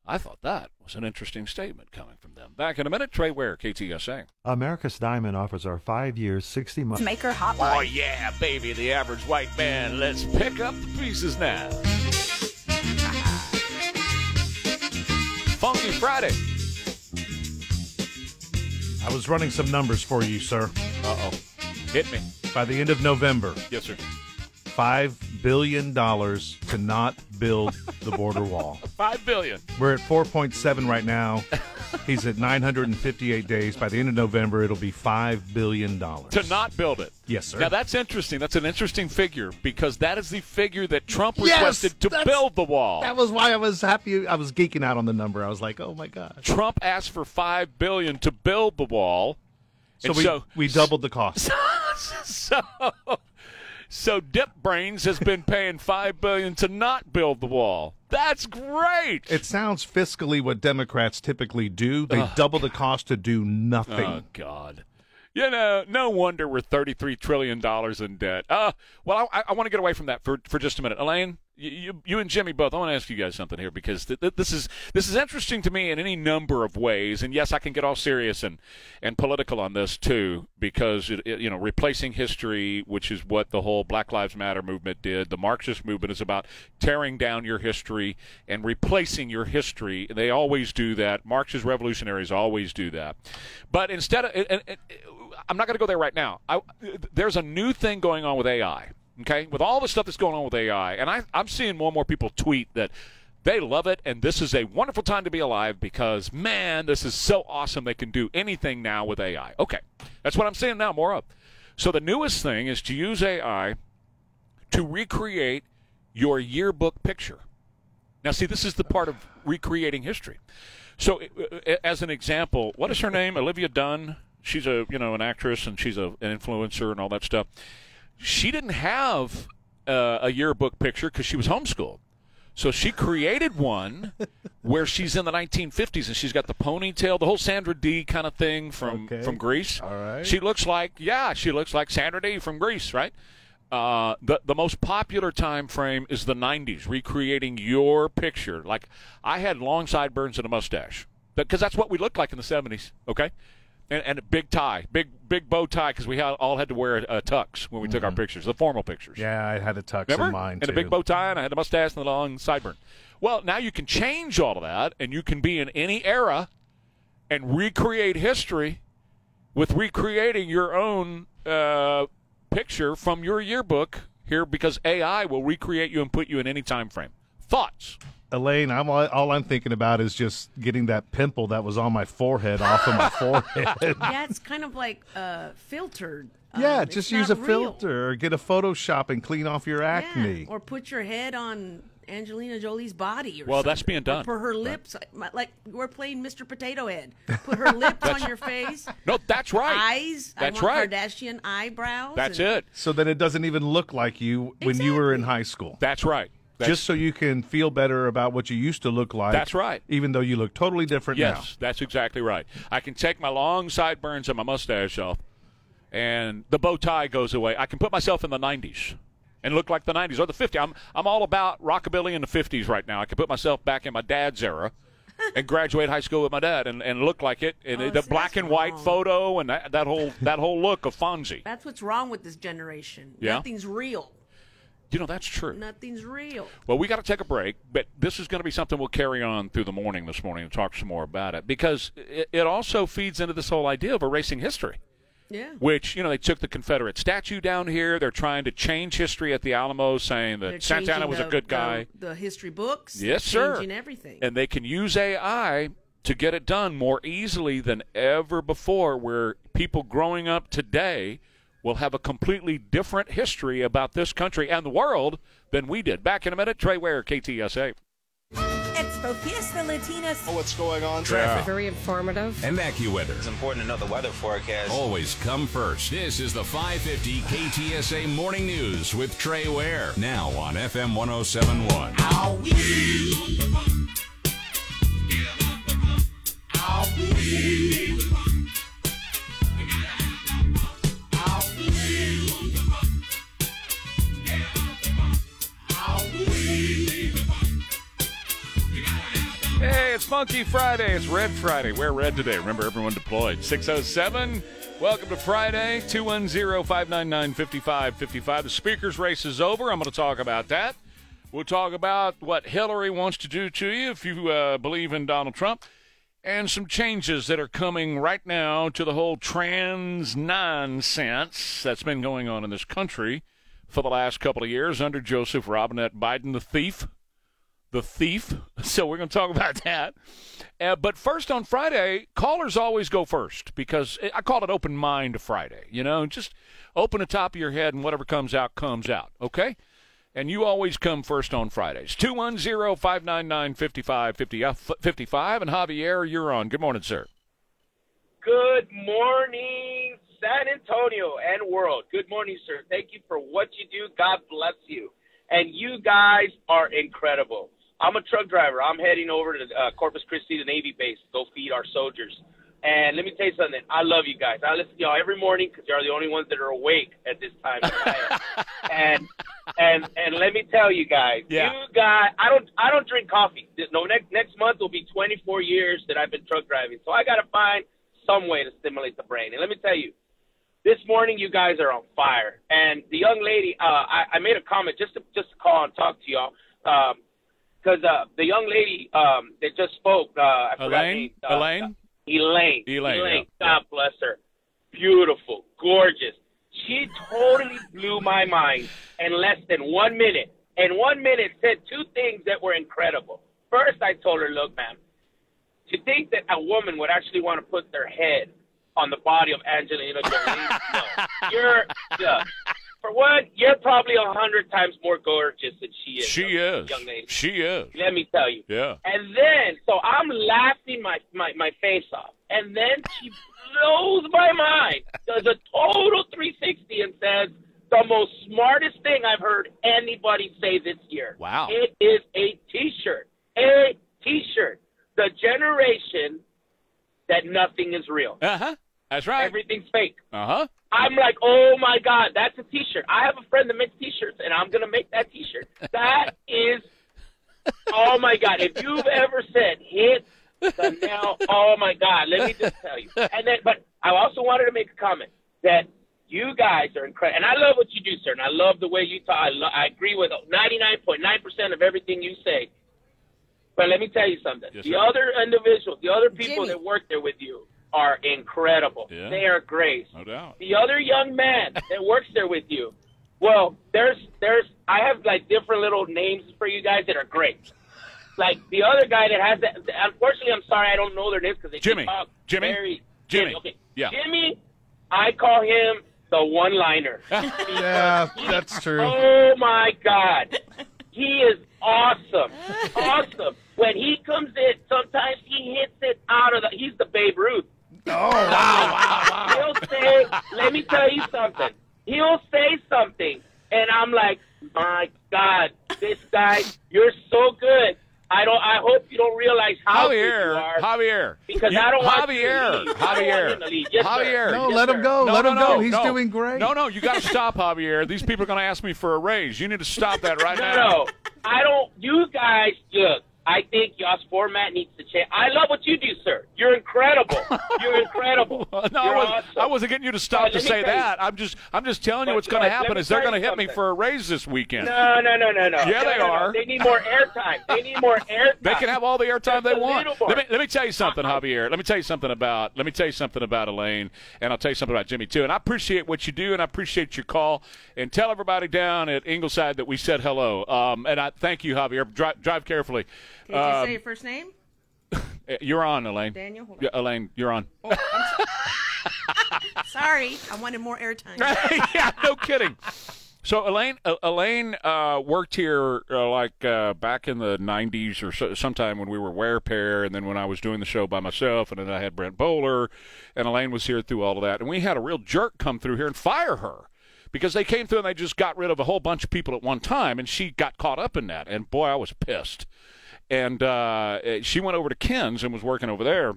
Speaker 3: I thought that was an interesting statement coming from them. Back in a minute, Trey Ware, KTSA.
Speaker 18: America's Diamond offers our five years, 60 months.
Speaker 7: Maker hotline.
Speaker 3: Oh, yeah, baby, the average white man. Let's pick up the pieces now. Funky Friday.
Speaker 5: I was running some numbers for you, sir.
Speaker 3: Uh oh. Hit me.
Speaker 5: By the end of November,
Speaker 3: Yes, sir.
Speaker 5: Five billion dollars to not build the border wall.
Speaker 3: Five billion.
Speaker 5: We're at 4.7 right now. He's at 958 days. By the end of November, it'll be five billion dollars
Speaker 3: To not build it.
Speaker 5: Yes, sir.
Speaker 3: Now that's interesting. That's an interesting figure because that is the figure that Trump
Speaker 5: Yes,
Speaker 3: requested to build the wall.
Speaker 5: That was why I was happy. I was geeking out on the number. I was like, "Oh my god!"
Speaker 3: Trump asked for five billion to build the wall.
Speaker 5: So
Speaker 3: And
Speaker 5: we
Speaker 3: so
Speaker 5: we doubled the cost.
Speaker 3: so so Dip Brains has been paying five billion to not build the wall. That's great.
Speaker 5: It sounds fiscally what Democrats typically do. They double the cost to do nothing.
Speaker 3: Oh God. You know, no wonder we're thirty-three trillion dollars in debt. Uh, well, I, I want to get away from that for for just a minute, Elaine. You, you, and Jimmy both. I want to ask you guys something here because th- th- this is this is interesting to me in any number of ways. And yes, I can get all serious and and political on this too because it, it, you know replacing history, which is what the whole Black Lives Matter movement did. The Marxist movement is about tearing down your history and replacing your history. They always do that. Marxist revolutionaries always do that. But instead of, and, and, I'm not going to go there right now. I, there's a new thing going on with AI. Okay, with all the stuff that's going on with AI, and I, I'm seeing more and more people tweet that they love it, and this is a wonderful time to be alive because man, this is so awesome. They can do anything now with AI. Okay, that's what I'm seeing now. More of. So the newest thing is to use AI to recreate your yearbook picture. Now, see, this is the part of recreating history. So, as an example, what is her name? Olivia Dunne. She's a you know an actress and she's a, an influencer and all that stuff. She didn't have uh, a yearbook picture because she was homeschooled. So she created one where she's in the 1950s and she's got the ponytail, the whole Sandra Dee kind of thing from
Speaker 5: Okay.
Speaker 3: from Grease.
Speaker 5: All right.
Speaker 3: She looks like yeah, she looks like Sandra Dee from Grease, right? Uh, the the most popular time frame is the 90s, recreating your picture. Like I had long sideburns and a mustache because that's what we looked like in the 70s. Okay, and, and a big tie, big big bow tie because we all had to wear a, tux when we took our pictures, the formal pictures.
Speaker 5: Yeah, I had a tux
Speaker 3: Remember?
Speaker 5: in mine
Speaker 3: and
Speaker 5: too.
Speaker 3: a big bow tie, and I had a mustache and a long sideburn. Well, now you can change all of that, and you can be in any era and recreate history with recreating your own uh, picture from your yearbook here because AI will recreate you and put you in any time frame. Thoughts?
Speaker 5: Elaine, I'm all, all I'm thinking about is just getting that pimple that was on my forehead off of my forehead.
Speaker 19: yeah, it's kind of like uh, filtered.
Speaker 5: yeah,
Speaker 19: Um,
Speaker 5: just use a
Speaker 19: real.
Speaker 5: filter or get a Photoshop and clean off your acne.
Speaker 19: Yeah, or put your head on Angelina Jolie's body. Or
Speaker 3: Well, that's being done.
Speaker 19: Or put her lips like- like we're playing Mr. Potato Head. Put her lips on your face.
Speaker 3: No, that's right.
Speaker 19: Eyes.
Speaker 3: That's
Speaker 19: I want
Speaker 3: right.
Speaker 19: Kardashian eyebrows.
Speaker 3: That's
Speaker 19: and-
Speaker 3: it.
Speaker 5: So that it doesn't even look like you when you were in high school.
Speaker 3: That's right. That's-
Speaker 5: just so you can feel better about what you used to look like.
Speaker 3: That's right.
Speaker 5: Even though you look totally different now.
Speaker 3: Yes, that's exactly right. I can take my long sideburns and my mustache off, and the bow tie goes away. I can put myself in the 90s and look like the 90s or the 50s. I'm, I'm all about rockabilly in the 50s right now. I can put myself back in my dad's era and graduate high school with my dad and, and look like it. And
Speaker 19: Oh,
Speaker 3: the
Speaker 19: see,
Speaker 3: black
Speaker 19: that's
Speaker 3: and white
Speaker 19: wrong.
Speaker 3: photo and that, that whole that whole look of Fonzie.
Speaker 19: That's what's wrong with this generation.
Speaker 3: Yeah?
Speaker 19: Nothing's real.
Speaker 3: You know, that's true.
Speaker 19: Nothing's real.
Speaker 3: Well, we got to take a break, but this is going to be something we'll carry on through the morning this morning and talk some more about it because it, it also feeds into this whole idea of erasing history.
Speaker 19: Yeah.
Speaker 3: Which, you know, they took the Confederate statue down here. They're trying to change history at the Alamo, saying that
Speaker 19: They're
Speaker 3: Santa
Speaker 19: Anna
Speaker 3: was
Speaker 19: the-
Speaker 3: a good guy.
Speaker 19: The, history books.
Speaker 3: Yes, sir.
Speaker 19: Changing everything.
Speaker 3: And they can use AI to get it done more easily than ever before, where people growing up today will have a completely different history about this country and the world than we did. Back in a minute, Trey Ware, KTSA.
Speaker 7: Expo Fiesta Latina.
Speaker 20: Oh, what's going on?
Speaker 1: Traffic.
Speaker 20: Very informative.
Speaker 1: And AccuWeather.
Speaker 20: It's important to know the weather forecast.
Speaker 1: Always come first. This is the 550 KTSA Morning News with Trey Ware. Now on FM 1071.
Speaker 3: Hey, it's Funky Friday. It's Red Friday. Wear red today. Remember, everyone deployed. 607. Welcome to Friday. 210 599 5555. The speakers race is over. I'm going to talk about that. We'll talk about what Hillary wants to do to you if you uh, believe in Donald Trump and some changes that are coming right now to the whole trans nonsense that's been going on in this country for the last couple of years under Joseph Robinette Biden, the thief the thief. So we're going to talk about that. Uh, but first on Friday, callers always go first because I call it open mind Friday. You know, just open the top of your head and whatever comes out, comes out. Okay? And you always come first on Fridays. 210 599 5555. And Javier, you're on. Good morning, sir.
Speaker 21: Good morning, San Antonio and world. Good morning, sir. Thank you for what you do. God bless you. And you guys are incredible. I'm a truck driver. I'm heading over to uh, Corpus Christi, the Navy base, to go feed our soldiers. And let me tell you something. I love you guys. I listen to y'all every morning because you're the only ones that are awake at this time. and and and let me tell you guys,
Speaker 3: Yeah.
Speaker 21: you guys, I don't I don't drink coffee. No, next next month will be 24 years that I've been truck driving. So I got to find some way to stimulate the brain. And let me tell you, this morning you guys are on fire. And the young lady, uh, I, I made a comment just to just to call and talk to y'all, because uh, the young lady um, that just spoke, uh, I forgot her
Speaker 3: Elaine?
Speaker 21: name, uh,
Speaker 3: Elaine?
Speaker 21: Elaine.
Speaker 3: Elaine, yeah.
Speaker 21: God bless her. Beautiful, gorgeous. She totally blew my mind in less than one minute. In one minute, said two things that were incredible. First, I told her, look, ma'am, to think that a woman would actually want to put their head on the body of Angelina Jolie, no. You're, yeah. For one, you're probably a hundred times more gorgeous than she is.
Speaker 3: She
Speaker 21: young-
Speaker 3: is.
Speaker 21: Young lady.
Speaker 3: She is.
Speaker 21: Let me tell you.
Speaker 3: Yeah.
Speaker 21: And then, so I'm laughing my, my, my face off. And then she blows my mind, does a total 360 and says the most smartest thing I've heard anybody say this year.
Speaker 3: Wow.
Speaker 21: It is a t-shirt. A t-shirt. The generation that nothing is real.
Speaker 3: Uh-huh. That's right.
Speaker 21: Everything's fake.
Speaker 3: Uh-huh.
Speaker 21: I'm like, oh my god, that's a T-shirt. I have a friend that makes T-shirts, and I'm gonna make that T-shirt. That is, oh my god. If you've ever said hit the nail, oh my god, let me just tell you. And then, but I also wanted to make a comment that you guys are incredible, and I love what you do, sir, and I love the way you talk. I, lo- I agree with 99.9 percent of everything you say. But let me tell you something.
Speaker 3: Yes,
Speaker 21: the
Speaker 3: sir.
Speaker 21: other individuals, the other people
Speaker 19: Jimmy.
Speaker 21: that work there with you are incredible.
Speaker 3: Yeah.
Speaker 21: They are great.
Speaker 3: No doubt.
Speaker 21: The other young man that works there with you, Well, there's there's I have like different little names for you guys that are great. Like the other guy that has that. Unfortunately, I'm sorry, I don't know their names because they
Speaker 3: Jimmy. Jimmy?
Speaker 21: Very,
Speaker 3: Jimmy.
Speaker 21: Okay.
Speaker 3: Yeah.
Speaker 21: Jimmy, I call him the one-liner.
Speaker 5: Yeah, that's true.
Speaker 21: Oh my God, he is awesome, awesome. When he comes in, sometimes he hits it out of the. He's the Babe Ruth.
Speaker 5: Oh wow,
Speaker 21: He'll say, "Let me tell you something." He'll say something, and I'm like, "My God, this guy, you're so good." I don't. I hope you don't realize how good you
Speaker 3: Javier,
Speaker 21: are.
Speaker 3: Javier.
Speaker 21: Because
Speaker 3: You-
Speaker 21: I don't want you to
Speaker 3: Javier,
Speaker 21: leave. I don't want
Speaker 3: Javier,
Speaker 21: to leave. Yes, sir.
Speaker 3: Javier.
Speaker 5: No,
Speaker 21: Yes,
Speaker 5: let him go.
Speaker 3: No,
Speaker 5: let
Speaker 3: no,
Speaker 5: him
Speaker 3: no,
Speaker 5: go. He's
Speaker 3: no.
Speaker 5: doing great.
Speaker 3: No, no, you got to stop, Javier. These people are going to ask me for a raise. You need to stop that right
Speaker 21: No,
Speaker 3: now.
Speaker 21: no, I don't. You guys, look. I think y'all's format needs to change. I love what you do, sir. You're incredible. You're incredible.
Speaker 3: no, I,
Speaker 21: You're
Speaker 3: was,
Speaker 21: awesome.
Speaker 3: I wasn't getting you to stop
Speaker 21: Uh,
Speaker 3: to say
Speaker 21: you-
Speaker 3: that. I'm just, I'm just telling you what's going
Speaker 21: uh,
Speaker 3: to happen is they're going to hit me for a raise this weekend.
Speaker 21: No, no, no, no, no.
Speaker 3: Yeah,
Speaker 21: No,
Speaker 3: they
Speaker 21: no, no.
Speaker 3: are.
Speaker 21: They need more airtime. They need more airtime.
Speaker 3: They can have all the airtime they want. Let me, let me tell you something, Javier. Let me tell you something about let me tell you something about Elaine, and I'll tell you something about Jimmy too. And I appreciate what you do, and I appreciate your call. And tell everybody down at Ingleside that we said hello. Um, and I thank you, Javier. Drive, drive carefully.
Speaker 19: Can you
Speaker 3: Um,
Speaker 19: say your first name?
Speaker 3: you're on, Elaine.
Speaker 19: Daniel? On.
Speaker 3: Yeah, Elaine, you're on.
Speaker 19: Oh, so- Sorry, I wanted more airtime.
Speaker 3: yeah, no kidding. So Elaine, uh, Elaine uh, worked here uh, like uh, back in the '90s or so, sometime when we were Wear Pair, and then when I was doing the show by myself, and then I had Brent Bowler, and Elaine was here through all of that, and we had a real jerk come through here and fire her because they came through and they just got rid of a whole bunch of people at one time, and she got caught up in that, and boy, I was pissed. And uh, eh, she went over to KENS and was working over there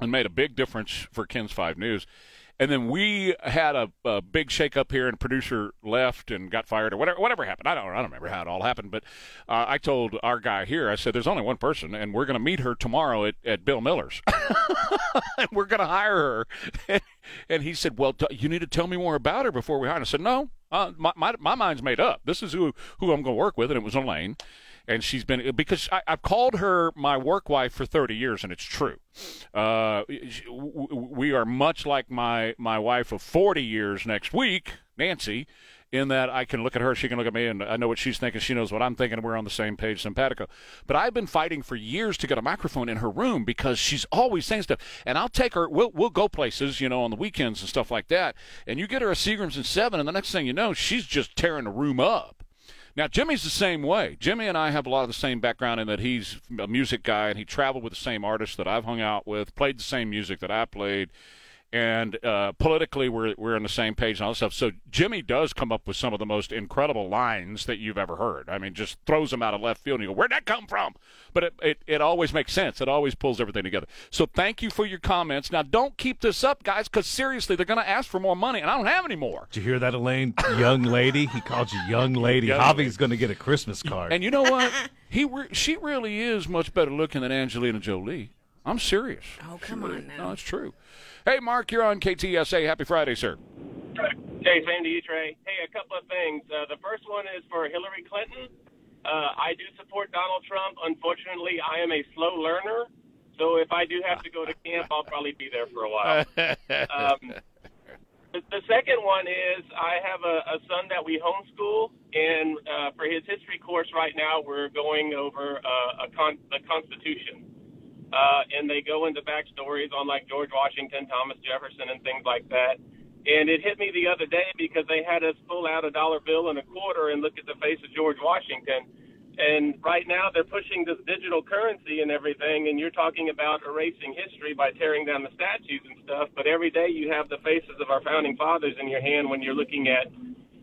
Speaker 3: and made a big difference for KENS Five News. And then we had a, a big shakeup here, and producer left and got fired, or whatever. Whatever happened, I don't. I don't remember how it all happened. But uh, I told our guy here, I said, "There's only one person, and we're going to meet her tomorrow at, at Bill Miller's, and we're going to hire her." And, and he said, "Well, t- you need to tell me more about her before we hire." her. I said, "No, uh, my, my my mind's made up. This is who who I'm going to work with," and it was Elaine and she's been because I, I've called her my work wife for 30 years, and it's true. Uh, we are much like my my wife of 40 years next week, Nancy. In that I can look at her, she can look at me, and I know what she's thinking. She knows what I'm thinking. and We're on the same page, simpatico. But I've been fighting for years to get a microphone in her room because she's always saying stuff. And I'll take her. We'll we'll go places, you know, on the weekends and stuff like that. And you get her a Seagram's and seven, and the next thing you know, she's just tearing the room up. Now, Jimmy's the same way. Jimmy and I have a lot of the same background in that he's a music guy and he traveled with the same artists that I've hung out with, played the same music that I played, and uh, politically we're we're on the same page and all this stuff. So Jimmy does come up with some of the most incredible lines that you've ever heard. I mean, just throws them out of left field and you go, "Where'd that come from?" But it, it it always makes sense. It always pulls everything together. So thank you for your comments. Now don't keep this up, guys, because seriously, they're going to ask for more money, and I don't have any more.
Speaker 5: Did you hear that, Elaine? Young lady. He called you young lady.
Speaker 3: Young
Speaker 5: Javi's going to get a Christmas card.
Speaker 3: And you know what? he re- she really is much better looking than Angelina Jolie. I'm serious.
Speaker 19: Oh, come on now.
Speaker 3: No, it's true. Hey, Mark, you're on KTSA. Happy Friday, sir.
Speaker 22: Hey, same to you, Trey. Hey, a couple of things. Uh, the first one is for Hillary Clinton. Uh, I do support Donald Trump. Unfortunately, I am a slow learner, so if I do have to go to camp, I'll probably be there for a while. um, the, the second one is I have a, a son that we homeschool, and uh, for his history course right now, we're going over uh, a con- the Constitution. Uh, and they go into backstories on like George Washington, Thomas Jefferson, and things like that. And it hit me the other day because they had us pull out a dollar bill and a quarter and look at the face of George Washington. And right now they're pushing this digital currency and everything, and you're talking about erasing history by tearing down the statues and stuff. But every day you have the faces of our founding fathers in your hand when you're looking at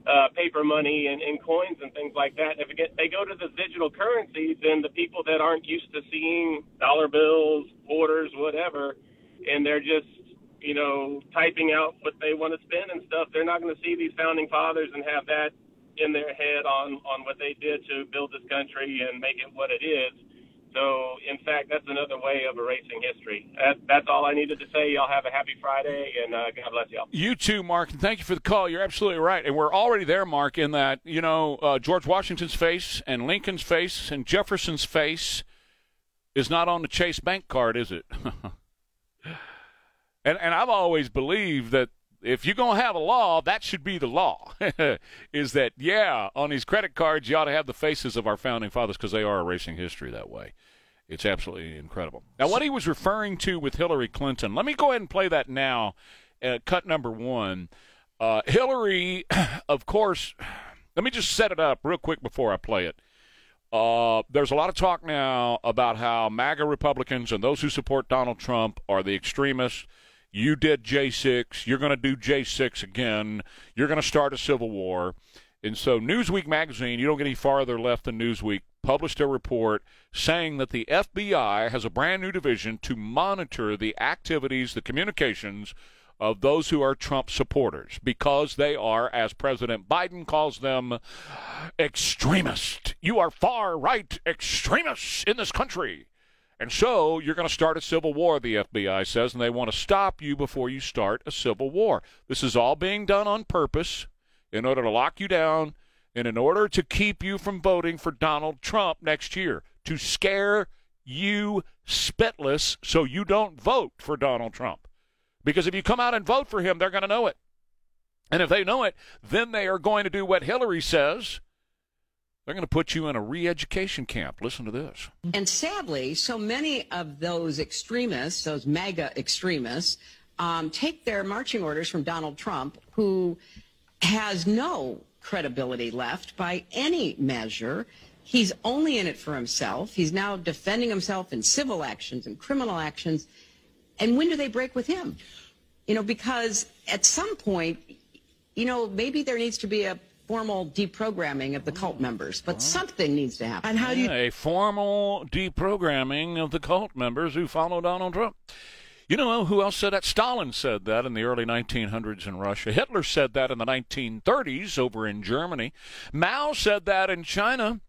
Speaker 22: uh, paper money and, and coins and things like that. If it get, they go to the digital currency, then the people that aren't used to seeing dollar bills, quarters, whatever, and they're just you know typing out what they want to spend and stuff, they're not going to see these founding fathers and have that in their head on on what they did to build this country and make it what it is. So, in fact, that's another way of erasing history. That, that's all I needed to say. Y'all have a happy Friday, and uh, God bless y'all.
Speaker 3: You too, Mark, and thank you for the call. You're absolutely right. And we're already there, Mark, in that, you know, uh, George Washington's face and Lincoln's face and Jefferson's face is not on the Chase Bank card, is it? and and I've always believed that if you're going to have a law, that should be the law. is that, yeah, on these credit cards, you ought to have the faces of our founding fathers because they are erasing history that way. It's absolutely incredible. Now, what he was referring to with Hillary Clinton, let me go ahead and play that now. Uh, cut number one. Uh, Hillary, of course, let me just set it up real quick before I play it. Uh, there's a lot of talk now about how MAGA Republicans and those who support Donald Trump are the extremists. You did J6. You're going to do J6 again. You're going to start a civil war. And so Newsweek magazine, you don't get any farther left than Newsweek, published a report saying that the FBI has a brand new division to monitor the activities, the communications of those who are Trump supporters because they are, as President Biden calls them, extremists. You are far right extremists in this country. And so you're going to start a civil war, the FBI says, and they want to stop you before you start a civil war. This is all being done on purpose in order to lock you down and in order to keep you from voting for Donald Trump next year, to scare you spitless so you don't vote for Donald Trump. Because if you come out and vote for him, they're going to know it. And if they know it, then they are going to do what Hillary says. They're going to put you in a re education camp. Listen to this.
Speaker 23: And sadly, so many of those extremists, those MAGA extremists, um, take their marching orders from Donald Trump, who has no credibility left by any measure. He's only in it for himself. He's now defending himself in civil actions and criminal actions. And when do they break with him? You know, because at some point, you know, maybe there needs to be a formal deprogramming of the cult members, but something needs to happen. And how do you
Speaker 3: Yeah, a formal deprogramming of the cult members who follow Donald Trump. You know who else said that? Stalin said that in the early 1900s in Russia. Hitler said that in the 1930s over in Germany. Mao said that in China.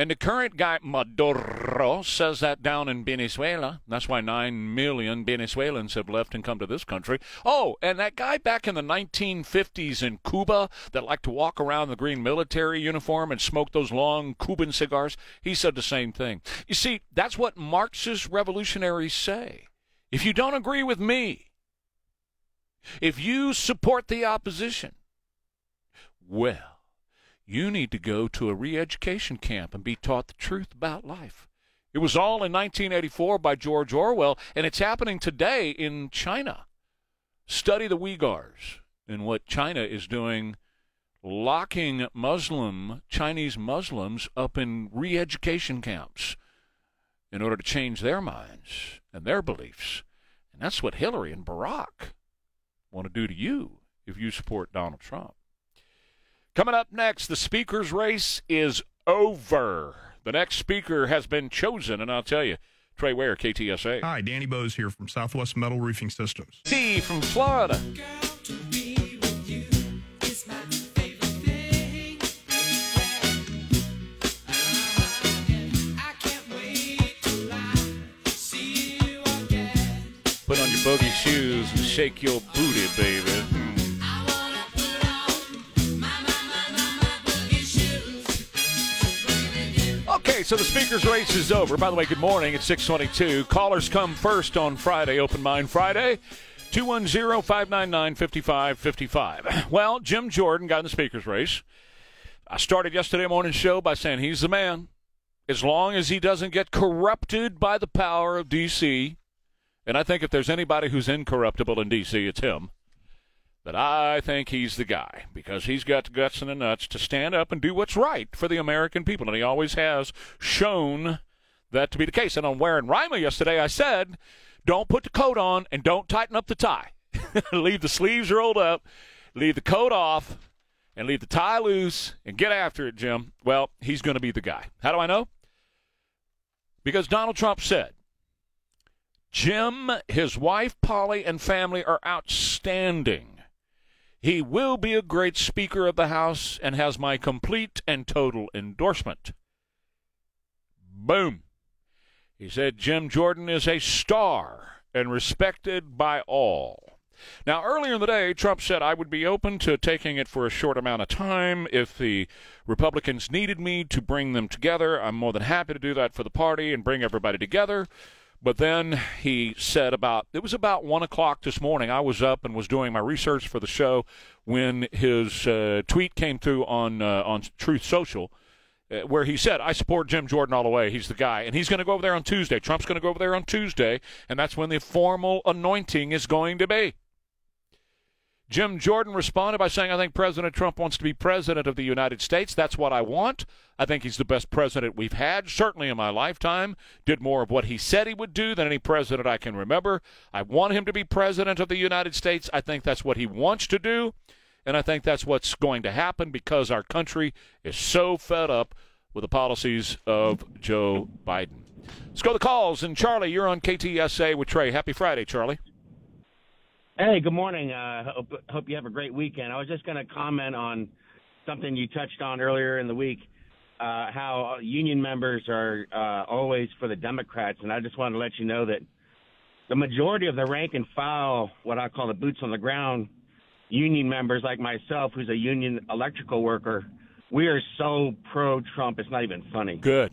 Speaker 3: And the current guy, Maduro, says that down in Venezuela. That's why 9 million Venezuelans have left and come to this country. Oh, and that guy back in the 1950s in Cuba that liked to walk around in the green military uniform and smoke those long Cuban cigars, he said the same thing. You see, that's what Marxist revolutionaries say. If you don't agree with me, if you support the opposition, well, you need to go to a re education camp and be taught the truth about life. It was all in 1984 by George Orwell, and it's happening today in China. Study the Uyghurs and what China is doing, locking Muslim, Chinese Muslims up in re education camps in order to change their minds and their beliefs. And that's what Hillary and Barack want to do to you if you support Donald Trump. Coming up next, the speaker's race is over. The next speaker has been chosen, and I'll tell you, Trey Ware, KTSA.
Speaker 24: Hi, Danny Bose here from Southwest Metal Roofing Systems.
Speaker 3: T from Florida. Put on your boogie shoes and shake your booty, baby. So the speaker's race is over. By the way, good morning. It's 622. Callers come first on Friday, Open Mind Friday. 210-599-5555. Well, Jim Jordan got in the speaker's race. I started yesterday morning show by saying he's the man. As long as he doesn't get corrupted by the power of D.C., and I think if there's anybody who's incorruptible in D.C., it's him. But I think he's the guy because he's got the guts and the nuts to stand up and do what's right for the American people. And he always has shown that to be the case. And on wearing Rima yesterday, I said, don't put the coat on and don't tighten up the tie. leave the sleeves rolled up, leave the coat off, and leave the tie loose and get after it, Jim. Well, he's going to be the guy. How do I know? Because Donald Trump said, Jim, his wife, Polly, and family are outstanding. He will be a great Speaker of the House and has my complete and total endorsement. Boom. He said Jim Jordan is a star and respected by all. Now, earlier in the day, Trump said I would be open to taking it for a short amount of time if the Republicans needed me to bring them together. I'm more than happy to do that for the party and bring everybody together. But then he said about it was about one o'clock this morning. I was up and was doing my research for the show when his uh, tweet came through on uh, on Truth Social, uh, where he said, "I support Jim Jordan all the way. He's the guy, and he's going to go over there on Tuesday. Trump's going to go over there on Tuesday, and that's when the formal anointing is going to be." Jim Jordan responded by saying, I think President Trump wants to be president of the United States. That's what I want. I think he's the best president we've had, certainly in my lifetime. Did more of what he said he would do than any president I can remember. I want him to be president of the United States. I think that's what he wants to do. And I think that's what's going to happen because our country is so fed up with the policies of Joe Biden. Let's go to the calls. And Charlie, you're on KTSA with Trey. Happy Friday, Charlie.
Speaker 25: Hey, good morning. Uh, hope, hope you have a great weekend. I was just going to comment on something you touched on earlier in the week, uh, how union members are uh, always for the Democrats, and I just wanted to let you know that the majority of the rank and file, what I call the boots on the ground, union members like myself, who's a union electrical worker, we are so pro-Trump. It's not even funny.
Speaker 3: Good.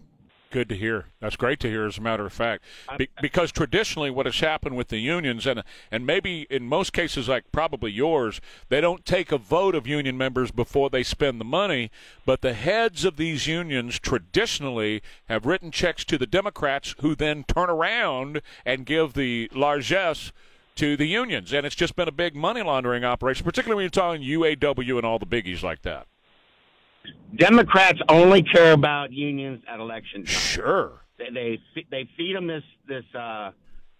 Speaker 3: Good to hear. That's great to hear, as a matter of fact, Be- because traditionally, what has happened with the unions, and and maybe in most cases, like probably yours, they don't take a vote of union members before they spend the money. But the heads of these unions traditionally have written checks to the Democrats, who then turn around and give the largesse to the unions, and it's just been a big money laundering operation, particularly when you're talking UAW and all the biggies like that.
Speaker 25: Democrats only care about unions at election time.
Speaker 3: Sure.
Speaker 25: They they, they feed them this this uh,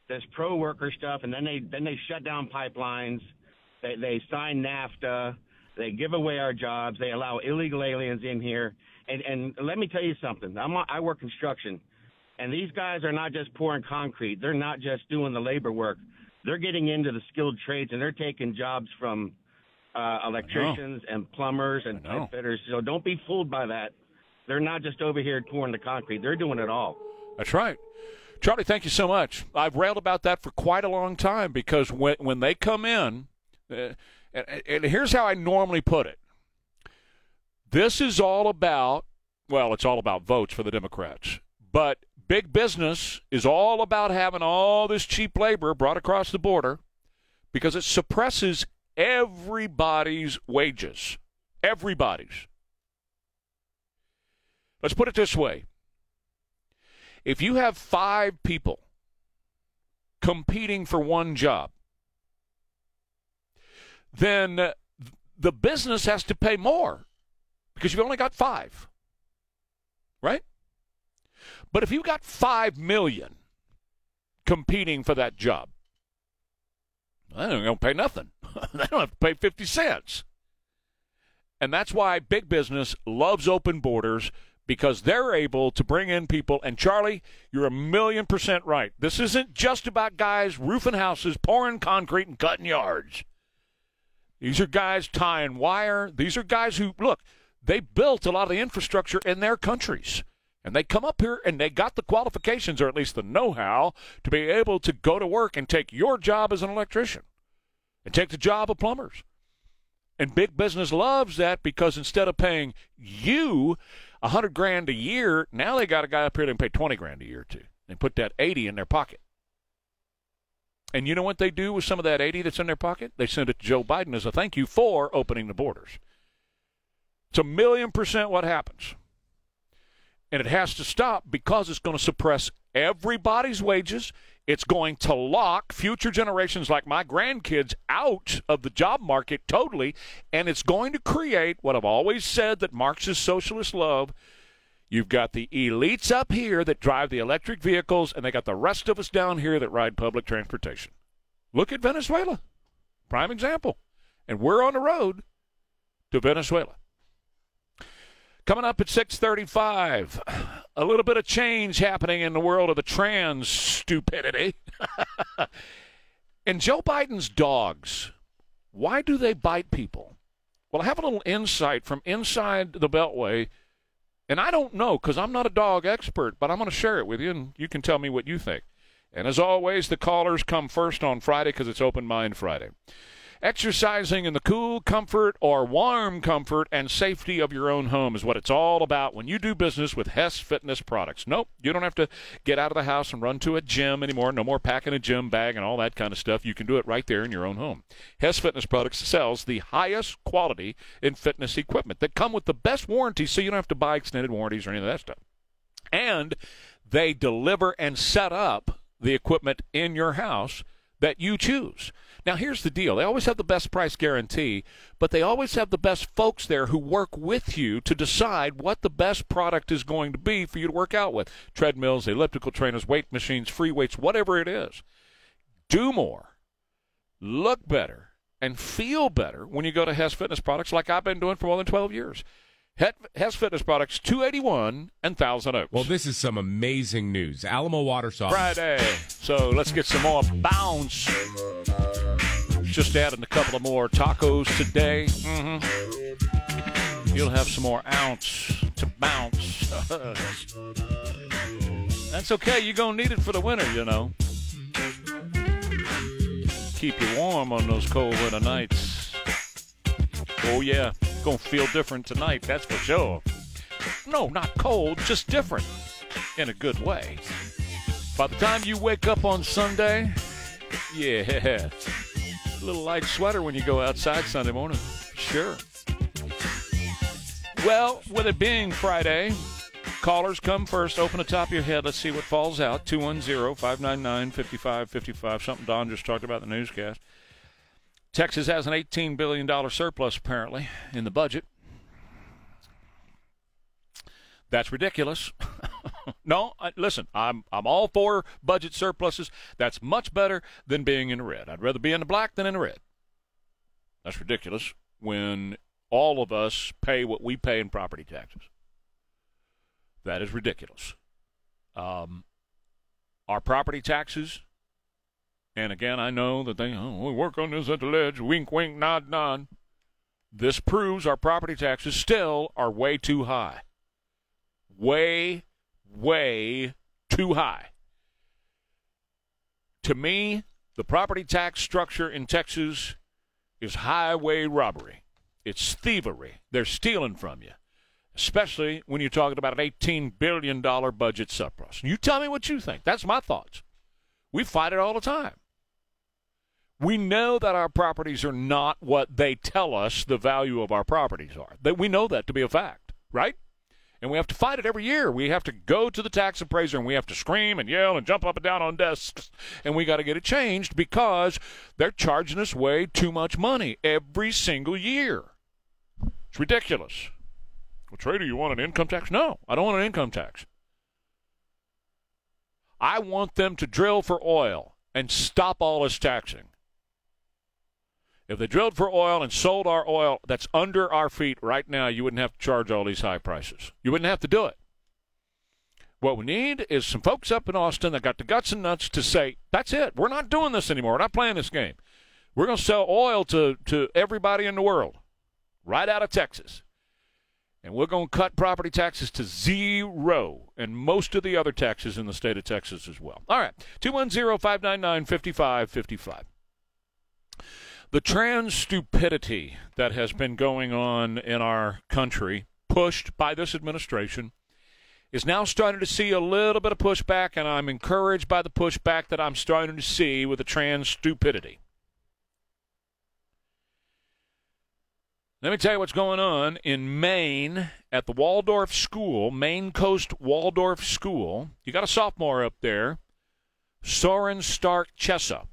Speaker 25: this pro worker stuff, and then they then they shut down pipelines. They they sign NAFTA. They give away our jobs. They allow illegal aliens in here. And and let me tell you something. I'm I work construction, and these guys are not just pouring concrete. They're not just doing the labor work. They're getting into the skilled trades, and they're taking jobs from uh, electricians and plumbers and pipe fitters. So don't be fooled by that. They're not just over here pouring the concrete. They're doing it all.
Speaker 3: That's right. Charlie, thank you so much. I've railed about that for quite a long time because when when they come in, uh, and, and here's how I normally put it. This is all about, well, it's all about votes for the Democrats, but big business is all about having all this cheap labor brought across the border because it suppresses everybody's wages. Everybody's. Let's put it this way if you have five people competing for one job, then the business has to pay more because you've only got five. Right? But if you've got five million competing for that job, they don't pay nothing. they don't have to pay 50 cents. And that's why big business loves open borders because they're able to bring in people. And Charlie, you're a million percent right. This isn't just about guys roofing houses, pouring concrete, and cutting yards. These are guys tying wire. These are guys who, look, they built a lot of the infrastructure in their countries. And they come up here and they got the qualifications, or at least the know how, to be able to go to work and take your job as an electrician and take the job of plumbers. And big business loves that because instead of paying you a hundred grand a year, now they got a guy up here that can pay twenty grand a year to. and put that eighty in their pocket. And you know what they do with some of that eighty that's in their pocket? They send it to Joe Biden as a thank you for opening the borders. It's a million percent what happens. And it has to stop because it's going to suppress everybody's wages. It's going to lock future generations like my grandkids out of the job market totally. And it's going to create what I've always said that Marxist socialists love. You've got the elites up here that drive the electric vehicles, and they got the rest of us down here that ride public transportation. Look at Venezuela. Prime example. And we're on the road to Venezuela. Coming up at 6:35, a little bit of change happening in the world of the trans stupidity. and Joe Biden's dogs, why do they bite people? Well, I have a little insight from inside the Beltway, and I don't know because I'm not a dog expert, but I'm going to share it with you, and you can tell me what you think. And as always, the callers come first on Friday because it's Open Mind Friday. Exercising in the cool comfort or warm comfort and safety of your own home is what it's all about when you do business with Hess Fitness products. Nope, you don't have to get out of the house and run to a gym anymore. No more packing a gym bag and all that kind of stuff. You can do it right there in your own home. Hess Fitness products sells the highest quality in fitness equipment that come with the best warranties so you don't have to buy extended warranties or any of that stuff. And they deliver and set up the equipment in your house that you choose. Now, here's the deal they always have the best price guarantee, but they always have the best folks there who work with you to decide what the best product is going to be for you to work out with treadmills, elliptical trainers, weight machines, free weights, whatever it is. Do more, look better, and feel better when you go to Hess Fitness Products like I've been doing for more than 12 years. Hess Fitness Products, 281 and Thousand Oaks.
Speaker 26: Well, this is some amazing news. Alamo Water Softeners.
Speaker 3: Friday. So let's get some more bounce. Just adding a couple of more tacos today. Mm-hmm. You'll have some more ounce to bounce. That's okay. You're going to need it for the winter, you know. Keep you warm on those cold winter nights. Oh, yeah. Going to feel different tonight, that's for sure. No, not cold, just different in a good way. By the time you wake up on Sunday, yeah, a little light sweater when you go outside Sunday morning. Sure. Well, with it being Friday, callers come first. Open the top of your head. Let's see what falls out. 210 599 5555. Something Don just talked about in the newscast. Texas has an $18 billion surplus, apparently, in the budget. That's ridiculous. no, I, listen, I'm I'm all for budget surpluses. That's much better than being in the red. I'd rather be in the black than in the red. That's ridiculous when all of us pay what we pay in property taxes. That is ridiculous. Um, our property taxes, and again, I know that they oh, we work on this at the ledge, wink, wink, nod, nod. This proves our property taxes still are way too high way, way too high. To me, the property tax structure in Texas is highway robbery. It's thievery. They're stealing from you, especially when you're talking about an $18 billion budget surplus. You tell me what you think. That's my thoughts. We fight it all the time. We know that our properties are not what they tell us the value of our properties are. That we know that to be a fact, right? and we have to fight it every year. We have to go to the tax appraiser and we have to scream and yell and jump up and down on desks and we got to get it changed because they're charging us way too much money every single year. It's ridiculous. Well, Trader, you want an income tax? No, I don't want an income tax. I want them to drill for oil and stop all this taxing. If they drilled for oil and sold our oil that's under our feet right now, you wouldn't have to charge all these high prices. You wouldn't have to do it. What we need is some folks up in Austin that got the guts and nuts to say, that's it. We're not doing this anymore. We're not playing this game. We're going to sell oil to, to everybody in the world, right out of Texas. And we're going to cut property taxes to zero and most of the other taxes in the state of Texas as well. All right, 210 599 5555 the trans stupidity that has been going on in our country, pushed by this administration, is now starting to see a little bit of pushback, and I'm encouraged by the pushback that I'm starting to see with the trans stupidity. Let me tell you what's going on in Maine at the Waldorf School, Maine Coast Waldorf School. You got a sophomore up there, Soren Stark Chessa.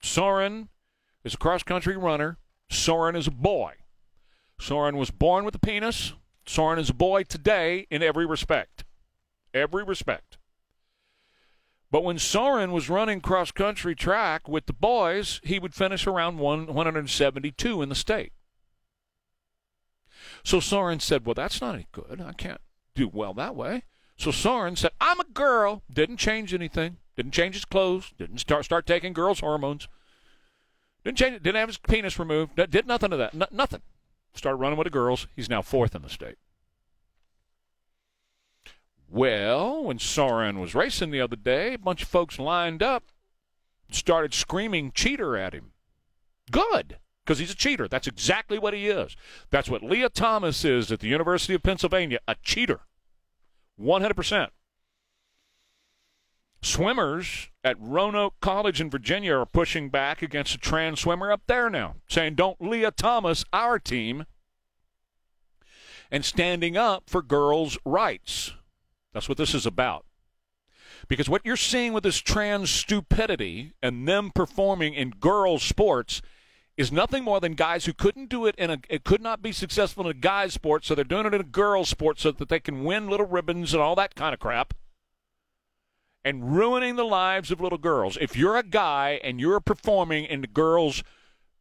Speaker 3: Soren is a cross country runner. Soren is a boy. Soren was born with a penis. Soren is a boy today in every respect. Every respect. But when Soren was running cross country track with the boys, he would finish around one, 172 in the state. So Soren said, Well, that's not any good. I can't do well that way. So Soren said, I'm a girl. Didn't change anything. Didn't change his clothes. Didn't start start taking girls' hormones. Didn't change. Didn't have his penis removed. Did nothing of that. N- nothing. Started running with the girls. He's now fourth in the state. Well, when Soren was racing the other day, a bunch of folks lined up, started screaming cheater at him. Good, because he's a cheater. That's exactly what he is. That's what Lia Thomas is at the University of Pennsylvania a cheater. 100%. Swimmers at Roanoke College in Virginia are pushing back against a trans swimmer up there now, saying, Don't Lia Thomas our team, and standing up for girls' rights. That's what this is about. Because what you're seeing with this trans stupidity and them performing in girls' sports is nothing more than guys who couldn't do it in a it could not be successful in a guy's sport, so they're doing it in a girls' sport so that they can win little ribbons and all that kind of crap. And ruining the lives of little girls. If you're a guy and you're performing in the girls'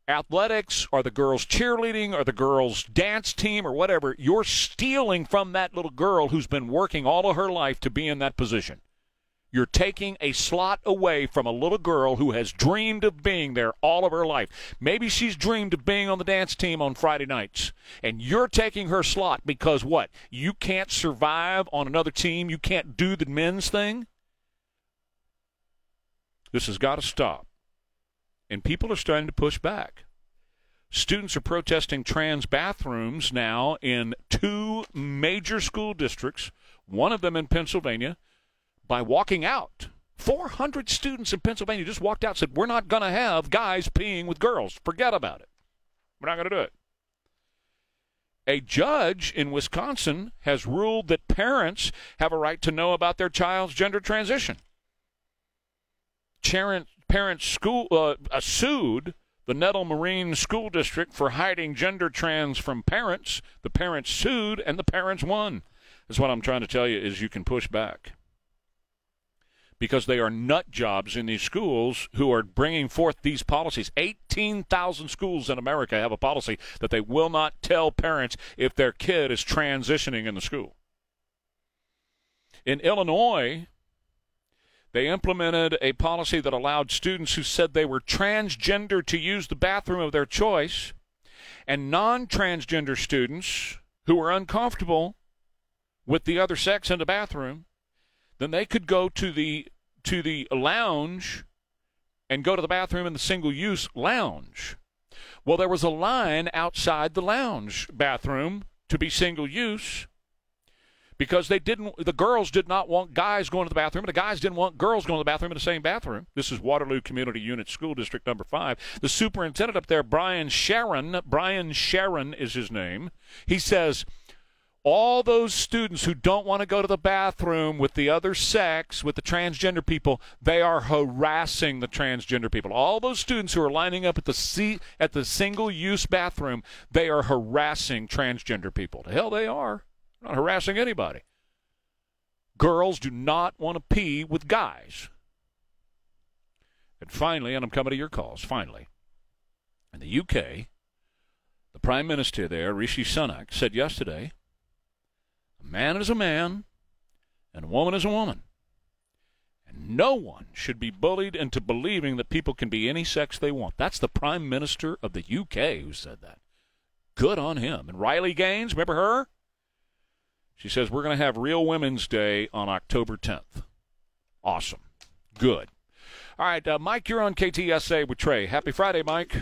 Speaker 3: athletics or the girls' cheerleading or the girls' dance team or whatever, you're stealing from that little girl who's been working all of her life to be in that position. You're taking a slot away from a little girl who has dreamed of being there all of her life. Maybe she's dreamed of being on the dance team on Friday nights. And you're taking her slot because what? You can't survive on another team? You can't do the men's thing? This has got to stop. And people are starting to push back. Students are protesting trans bathrooms now in two major school districts, one of them in Pennsylvania, by walking out. 400 students in Pennsylvania just walked out and said, We're not going to have guys peeing with girls. Forget about it. We're not going to do it. A judge in Wisconsin has ruled that parents have a right to know about their child's gender transition. Parent, parents school uh, uh, sued the Kettle Moraine School District for hiding gender trans from parents. The parents sued, and the parents won. That's what I'm trying to tell you is you can push back because they are nut jobs in these schools who are bringing forth these policies. 18,000 schools in America have a policy that they will not tell parents if their kid is transitioning in the school. In Illinois, they implemented a policy that allowed students who said they were transgender to use the bathroom of their choice, and non transgender students who were uncomfortable with the other sex in the bathroom then they could go to the to the lounge and go to the bathroom in the single use lounge. Well, there was a line outside the lounge bathroom to be single use because they didn't the girls did not want guys going to the bathroom and the guys didn't want girls going to the bathroom in the same bathroom this is waterloo community unit school district number five the superintendent up there brian charron brian charron is his name he says all those students who don't want to go to the bathroom with the other sex, with the transgender people, they are harassing the transgender people. All those students who are lining up at the seat at the single-use bathroom, they are harassing transgender people. The hell they are. Not harassing anybody. Girls do not want to pee with guys. And finally, and I'm coming to your calls, finally, in the UK, the Prime Minister there, Rishi Sunak, said yesterday a man is a man, and a woman is a woman. And no one should be bullied into believing that people can be any sex they want. That's the Prime Minister of the UK who said that. Good on him. And Riley Gaines, remember her? She says, We're going to have Real Women's Day on October 10th. Awesome. Good. All right, uh, Mike, you're on KTSA with Trey. Happy Friday, Mike.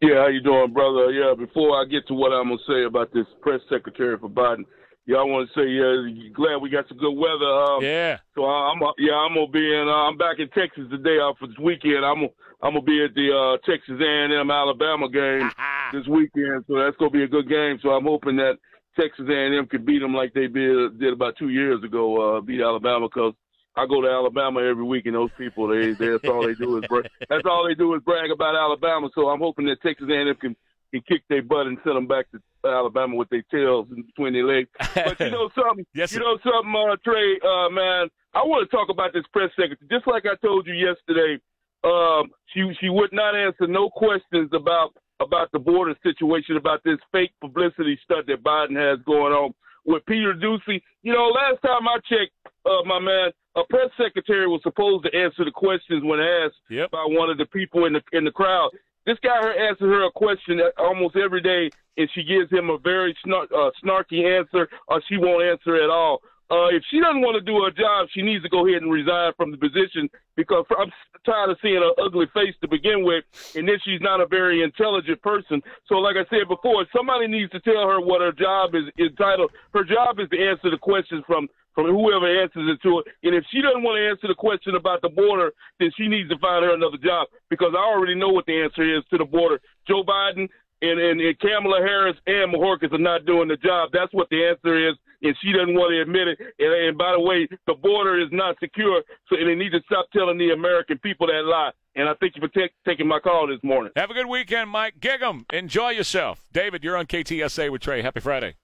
Speaker 27: Yeah, how you doing, brother? Yeah, before I get to what I'm gonna say about this press secretary for Biden, yeah, I want to say yeah, glad we got some good weather. Um,
Speaker 3: yeah.
Speaker 27: So I'm yeah, I'm gonna be in. Uh, I'm back in Texas today off for this weekend. I'm I'm gonna be at the uh, Texas A&M Alabama game this weekend. So that's gonna be a good game. So I'm hoping that Texas A&M could beat them like they did, did about two years ago, uh, beat Alabama because I go to Alabama every week, and those people, they that's all they do is brag. that's all they do is brag about Alabama. So I'm hoping that Texas A&M can can kick their butt and send them back to Alabama with their tails between their legs. But you know something,
Speaker 3: yes,
Speaker 27: you know something, uh, Trey, uh, man. I want to talk about this press secretary. Just like I told you yesterday, um, she she would not answer no questions about about the border situation, about this fake publicity stunt that Biden has going on with Peter Doocy. You know, last time I checked, uh, my man, a press secretary was supposed to answer the questions when asked
Speaker 3: yep.
Speaker 27: by one of the people in the in the crowd. This guy here answers her a question almost every day, and she gives him a very snar- uh, snarky answer, or she won't answer at all. Uh, if she doesn't want to do her job, she needs to go ahead and resign from the position because I'm tired of seeing her ugly face to begin with, and then she's not a very intelligent person. So, like I said before, somebody needs to tell her what her job is entitled. Her job is to answer the questions from from whoever answers it to her. And if she doesn't want to answer the question about the border, then she needs to find her another job because I already know what the answer is to the border. Joe Biden and, and, and Kamala Harris and Mayorkas are not doing the job. That's what the answer is, and she doesn't want to admit it. And, and by the way, the border is not secure, so and they need to stop telling the American people that lie. And I thank you for t- taking my call this morning.
Speaker 3: Have a good weekend, Mike. Gig 'em. Enjoy yourself. David, you're on KTSA with Trey. Happy Friday.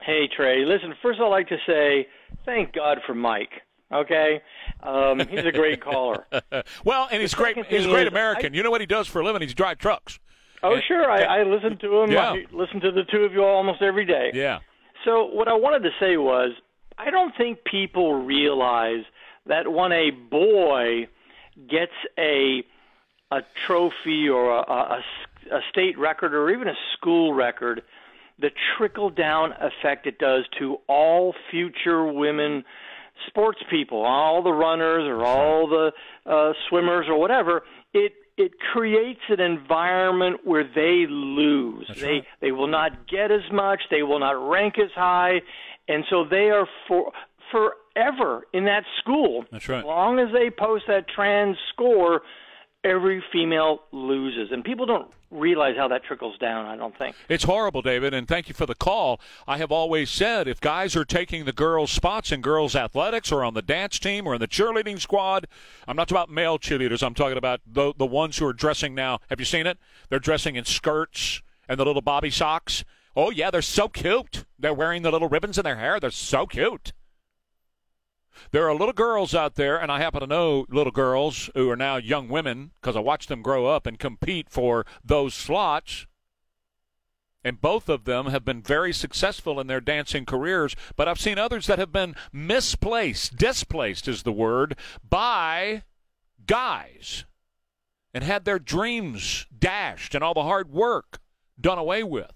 Speaker 28: Hey, Trey. Listen, first I'd like to say thank God for Mike. Okay, um, he's a great caller.
Speaker 3: well, and he's great. He's a great American. I, you know what he does for a living? He's drive trucks.
Speaker 28: Oh,
Speaker 3: and,
Speaker 28: sure. I, I listen to him.
Speaker 3: Yeah.
Speaker 28: I listen to the two of you all almost every day.
Speaker 3: Yeah.
Speaker 28: So what I wanted to say was, I don't think people realize that when a boy gets a a trophy or a, a, a state record or even a school record, the trickle down effect it does to all future women sports people, all the runners or all the uh, swimmers or whatever, it it creates an environment where they lose.
Speaker 3: That's
Speaker 28: they
Speaker 3: right.
Speaker 28: they will not get as much. They will not rank as high, and so they are for forever in that school.
Speaker 3: That's right.
Speaker 28: As long as they post that trans score, every female loses, and people don't realize how that trickles down. I don't think.
Speaker 3: It's horrible, David, and thank you for the call. I have always said if guys are taking the girls' spots in girls' athletics or on the dance team or in the cheerleading squad, I'm not talking about male cheerleaders. I'm talking about the the ones who are dressing now. Have you seen it? They're dressing in skirts and the little bobby socks. Oh yeah, they're so cute. They're wearing the little ribbons in their hair. They're so cute. There are little girls out there, and I happen to know little girls who are now young women because I watched them grow up and compete for those slots. And both of them have been very successful in their dancing careers, but I've seen others that have been misplaced, displaced is the word, by guys and had their dreams dashed and all the hard work done away with.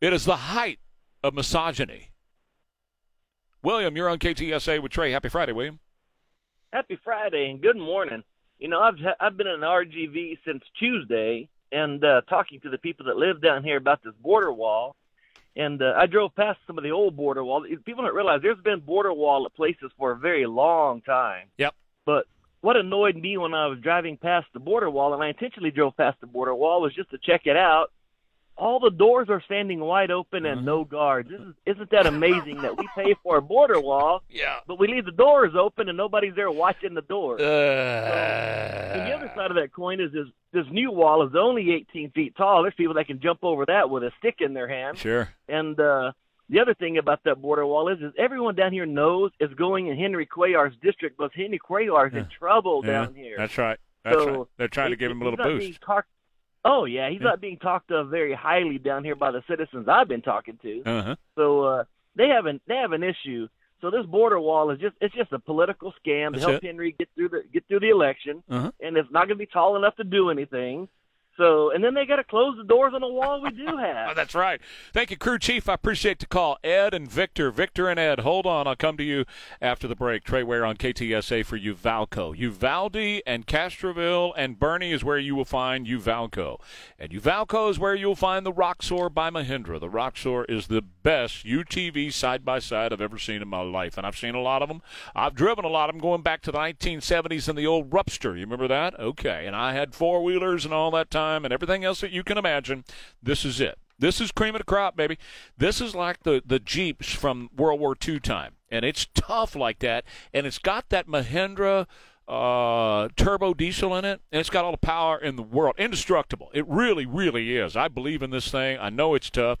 Speaker 3: It is the height of misogyny. William, you're on KTSA with Trey. Happy Friday, William.
Speaker 29: Happy Friday and good morning. You know, I've I've been in RGV since Tuesday and uh, talking to the people that live down here about this border wall. And uh, I drove past some of the old border wall. People don't realize there's been border wall at places for a very long time.
Speaker 3: Yep.
Speaker 29: But what annoyed me when I was driving past the border wall, and I intentionally drove past the border wall, was just to check it out. All the doors are standing wide open and no guards. This is, isn't that amazing that we pay for a border wall,
Speaker 3: yeah.
Speaker 29: but we leave the doors open and nobody's there watching the doors.
Speaker 3: Uh,
Speaker 29: and the other side of that coin is this, this new wall is only 18 feet tall. There's people that can jump over that with a stick in their hand.
Speaker 3: Sure.
Speaker 29: And uh, the other thing about that border wall is, is everyone down here knows is going in Henry Cuellar's district, but Henry Cuellar's in trouble
Speaker 3: Yeah,
Speaker 29: down here.
Speaker 3: That's right. That's
Speaker 29: So,
Speaker 3: right. They're trying to give him a little boost.
Speaker 29: Oh yeah, he's not being talked of very highly down here by the citizens I've been talking to.
Speaker 3: Uh-huh.
Speaker 29: So uh, they have an they have an issue. So this border wall is just it's just a political scam
Speaker 3: That's
Speaker 29: to help
Speaker 3: it.
Speaker 29: Henry get through the get through the election,
Speaker 3: Uh-huh.
Speaker 29: and it's not going to be tall enough to do anything. So and then they got to close the doors on the wall we do have.
Speaker 3: Oh, that's right. Thank you, crew chief. I appreciate the call. Ed and Victor. Victor and Ed. Hold on. I'll come to you after the break. Trey Ware on KTSA for Uvalco. Uvalde and Castroville and Boerne is where you will find Uvalco. And Uvalco is where you'll find the Roxor by Mahindra. The Roxor is the best UTV side by side I've ever seen in my life. And I've seen a lot of them. I've driven a lot of them going back to the 1970s in the old Rupster. You remember that? Okay. And I had four wheelers and all that time and everything else that you can imagine. This is it. This is cream of the crop, baby. This is like the, the Jeeps from World War II time. And it's tough like that. And it's got that Mahindra uh, turbo diesel in it. And it's got all the power in the world. Indestructible. It really, really is. I believe in this thing. I know it's tough.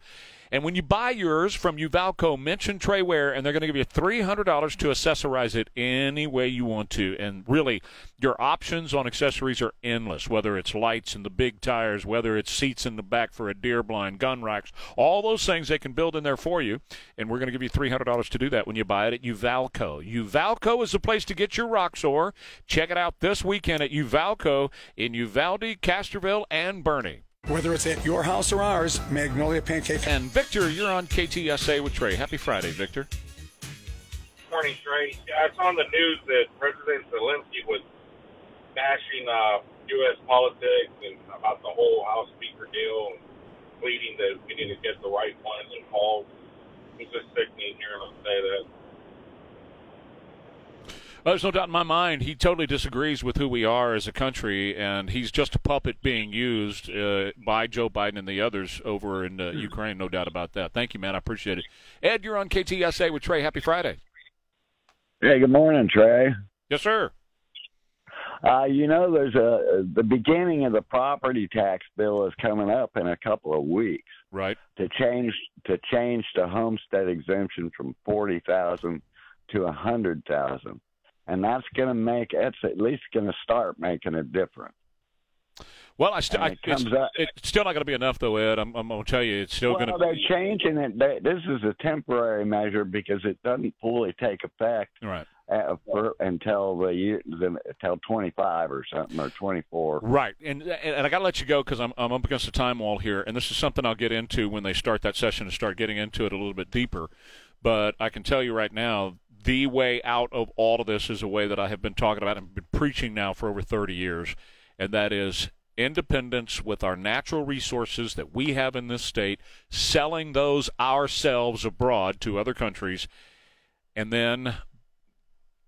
Speaker 3: And when you buy yours from Uvalco, mention Trey Ware, and they're going to give you $300 to accessorize it any way you want to. And really, your options on accessories are endless, whether it's lights and the big tires, whether it's seats in the back for a deer blind, gun racks, all those things they can build in there for you. And we're going to give you $300 to do that when you buy it at Uvalco. Uvalco is the place to get your Roxor. Check it out this weekend at Uvalco in Uvalde, Castroville, and Boerne.
Speaker 30: Whether it's at your house or ours, Magnolia Pancake.
Speaker 3: And Victor, you're on KTSA with Trey. Happy Friday, Victor.
Speaker 31: Morning, Trey. Yeah, it's on the news that President Zelensky was bashing uh, U.S. politics and about the whole House Speaker deal and pleading that we need to get the right ones involved. It's just sickening hearing him say that.
Speaker 3: Uh, there's no doubt in my mind he totally disagrees with who we are as a country, and he's just a puppet being used uh, by Joe Biden and the others over in uh, Ukraine. No doubt about that. Thank you, man. I appreciate it. Ed, you're on KTSA with Trey. Happy Friday.
Speaker 32: Hey, good morning, Trey.
Speaker 3: Yes, sir.
Speaker 32: Uh, you know, there's a the beginning of the property tax bill is coming up in a couple of weeks.
Speaker 3: Right.
Speaker 32: To change to change the homestead exemption from forty thousand to a hundred thousand, and that's going to make it's at least going to start making a difference.
Speaker 3: Well, I still,
Speaker 32: And
Speaker 3: I,
Speaker 32: it
Speaker 3: it's,
Speaker 32: up-
Speaker 3: it's still not going to be enough, though, Ed. I'm, I'm going to tell you, it's still
Speaker 32: well,
Speaker 3: going to.
Speaker 32: they're changing it. They, this is a temporary measure because it doesn't fully take effect
Speaker 3: right.
Speaker 32: uh, for, until the year the, until twenty five or something or twenty four.
Speaker 3: Right, and and I got to let you go because I'm I'm up against the time wall here, and this is something I'll get into when they start that session and start getting into it a little bit deeper. But I can tell you right now, the way out of all of this is a way that I have been talking about and been preaching now for over 30 years, and that is independence with our natural resources that we have in this state, selling those ourselves abroad to other countries, and then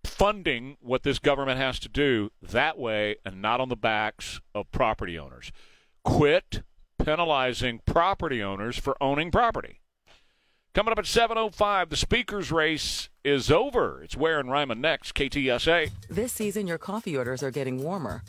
Speaker 3: funding what this government has to do that way and not on the backs of property owners. Quit penalizing property owners for owning property. Coming up at 7.05, the speaker's race is over. It's Ware and Ryman next, KTSA.
Speaker 33: This season, your coffee orders are getting warmer.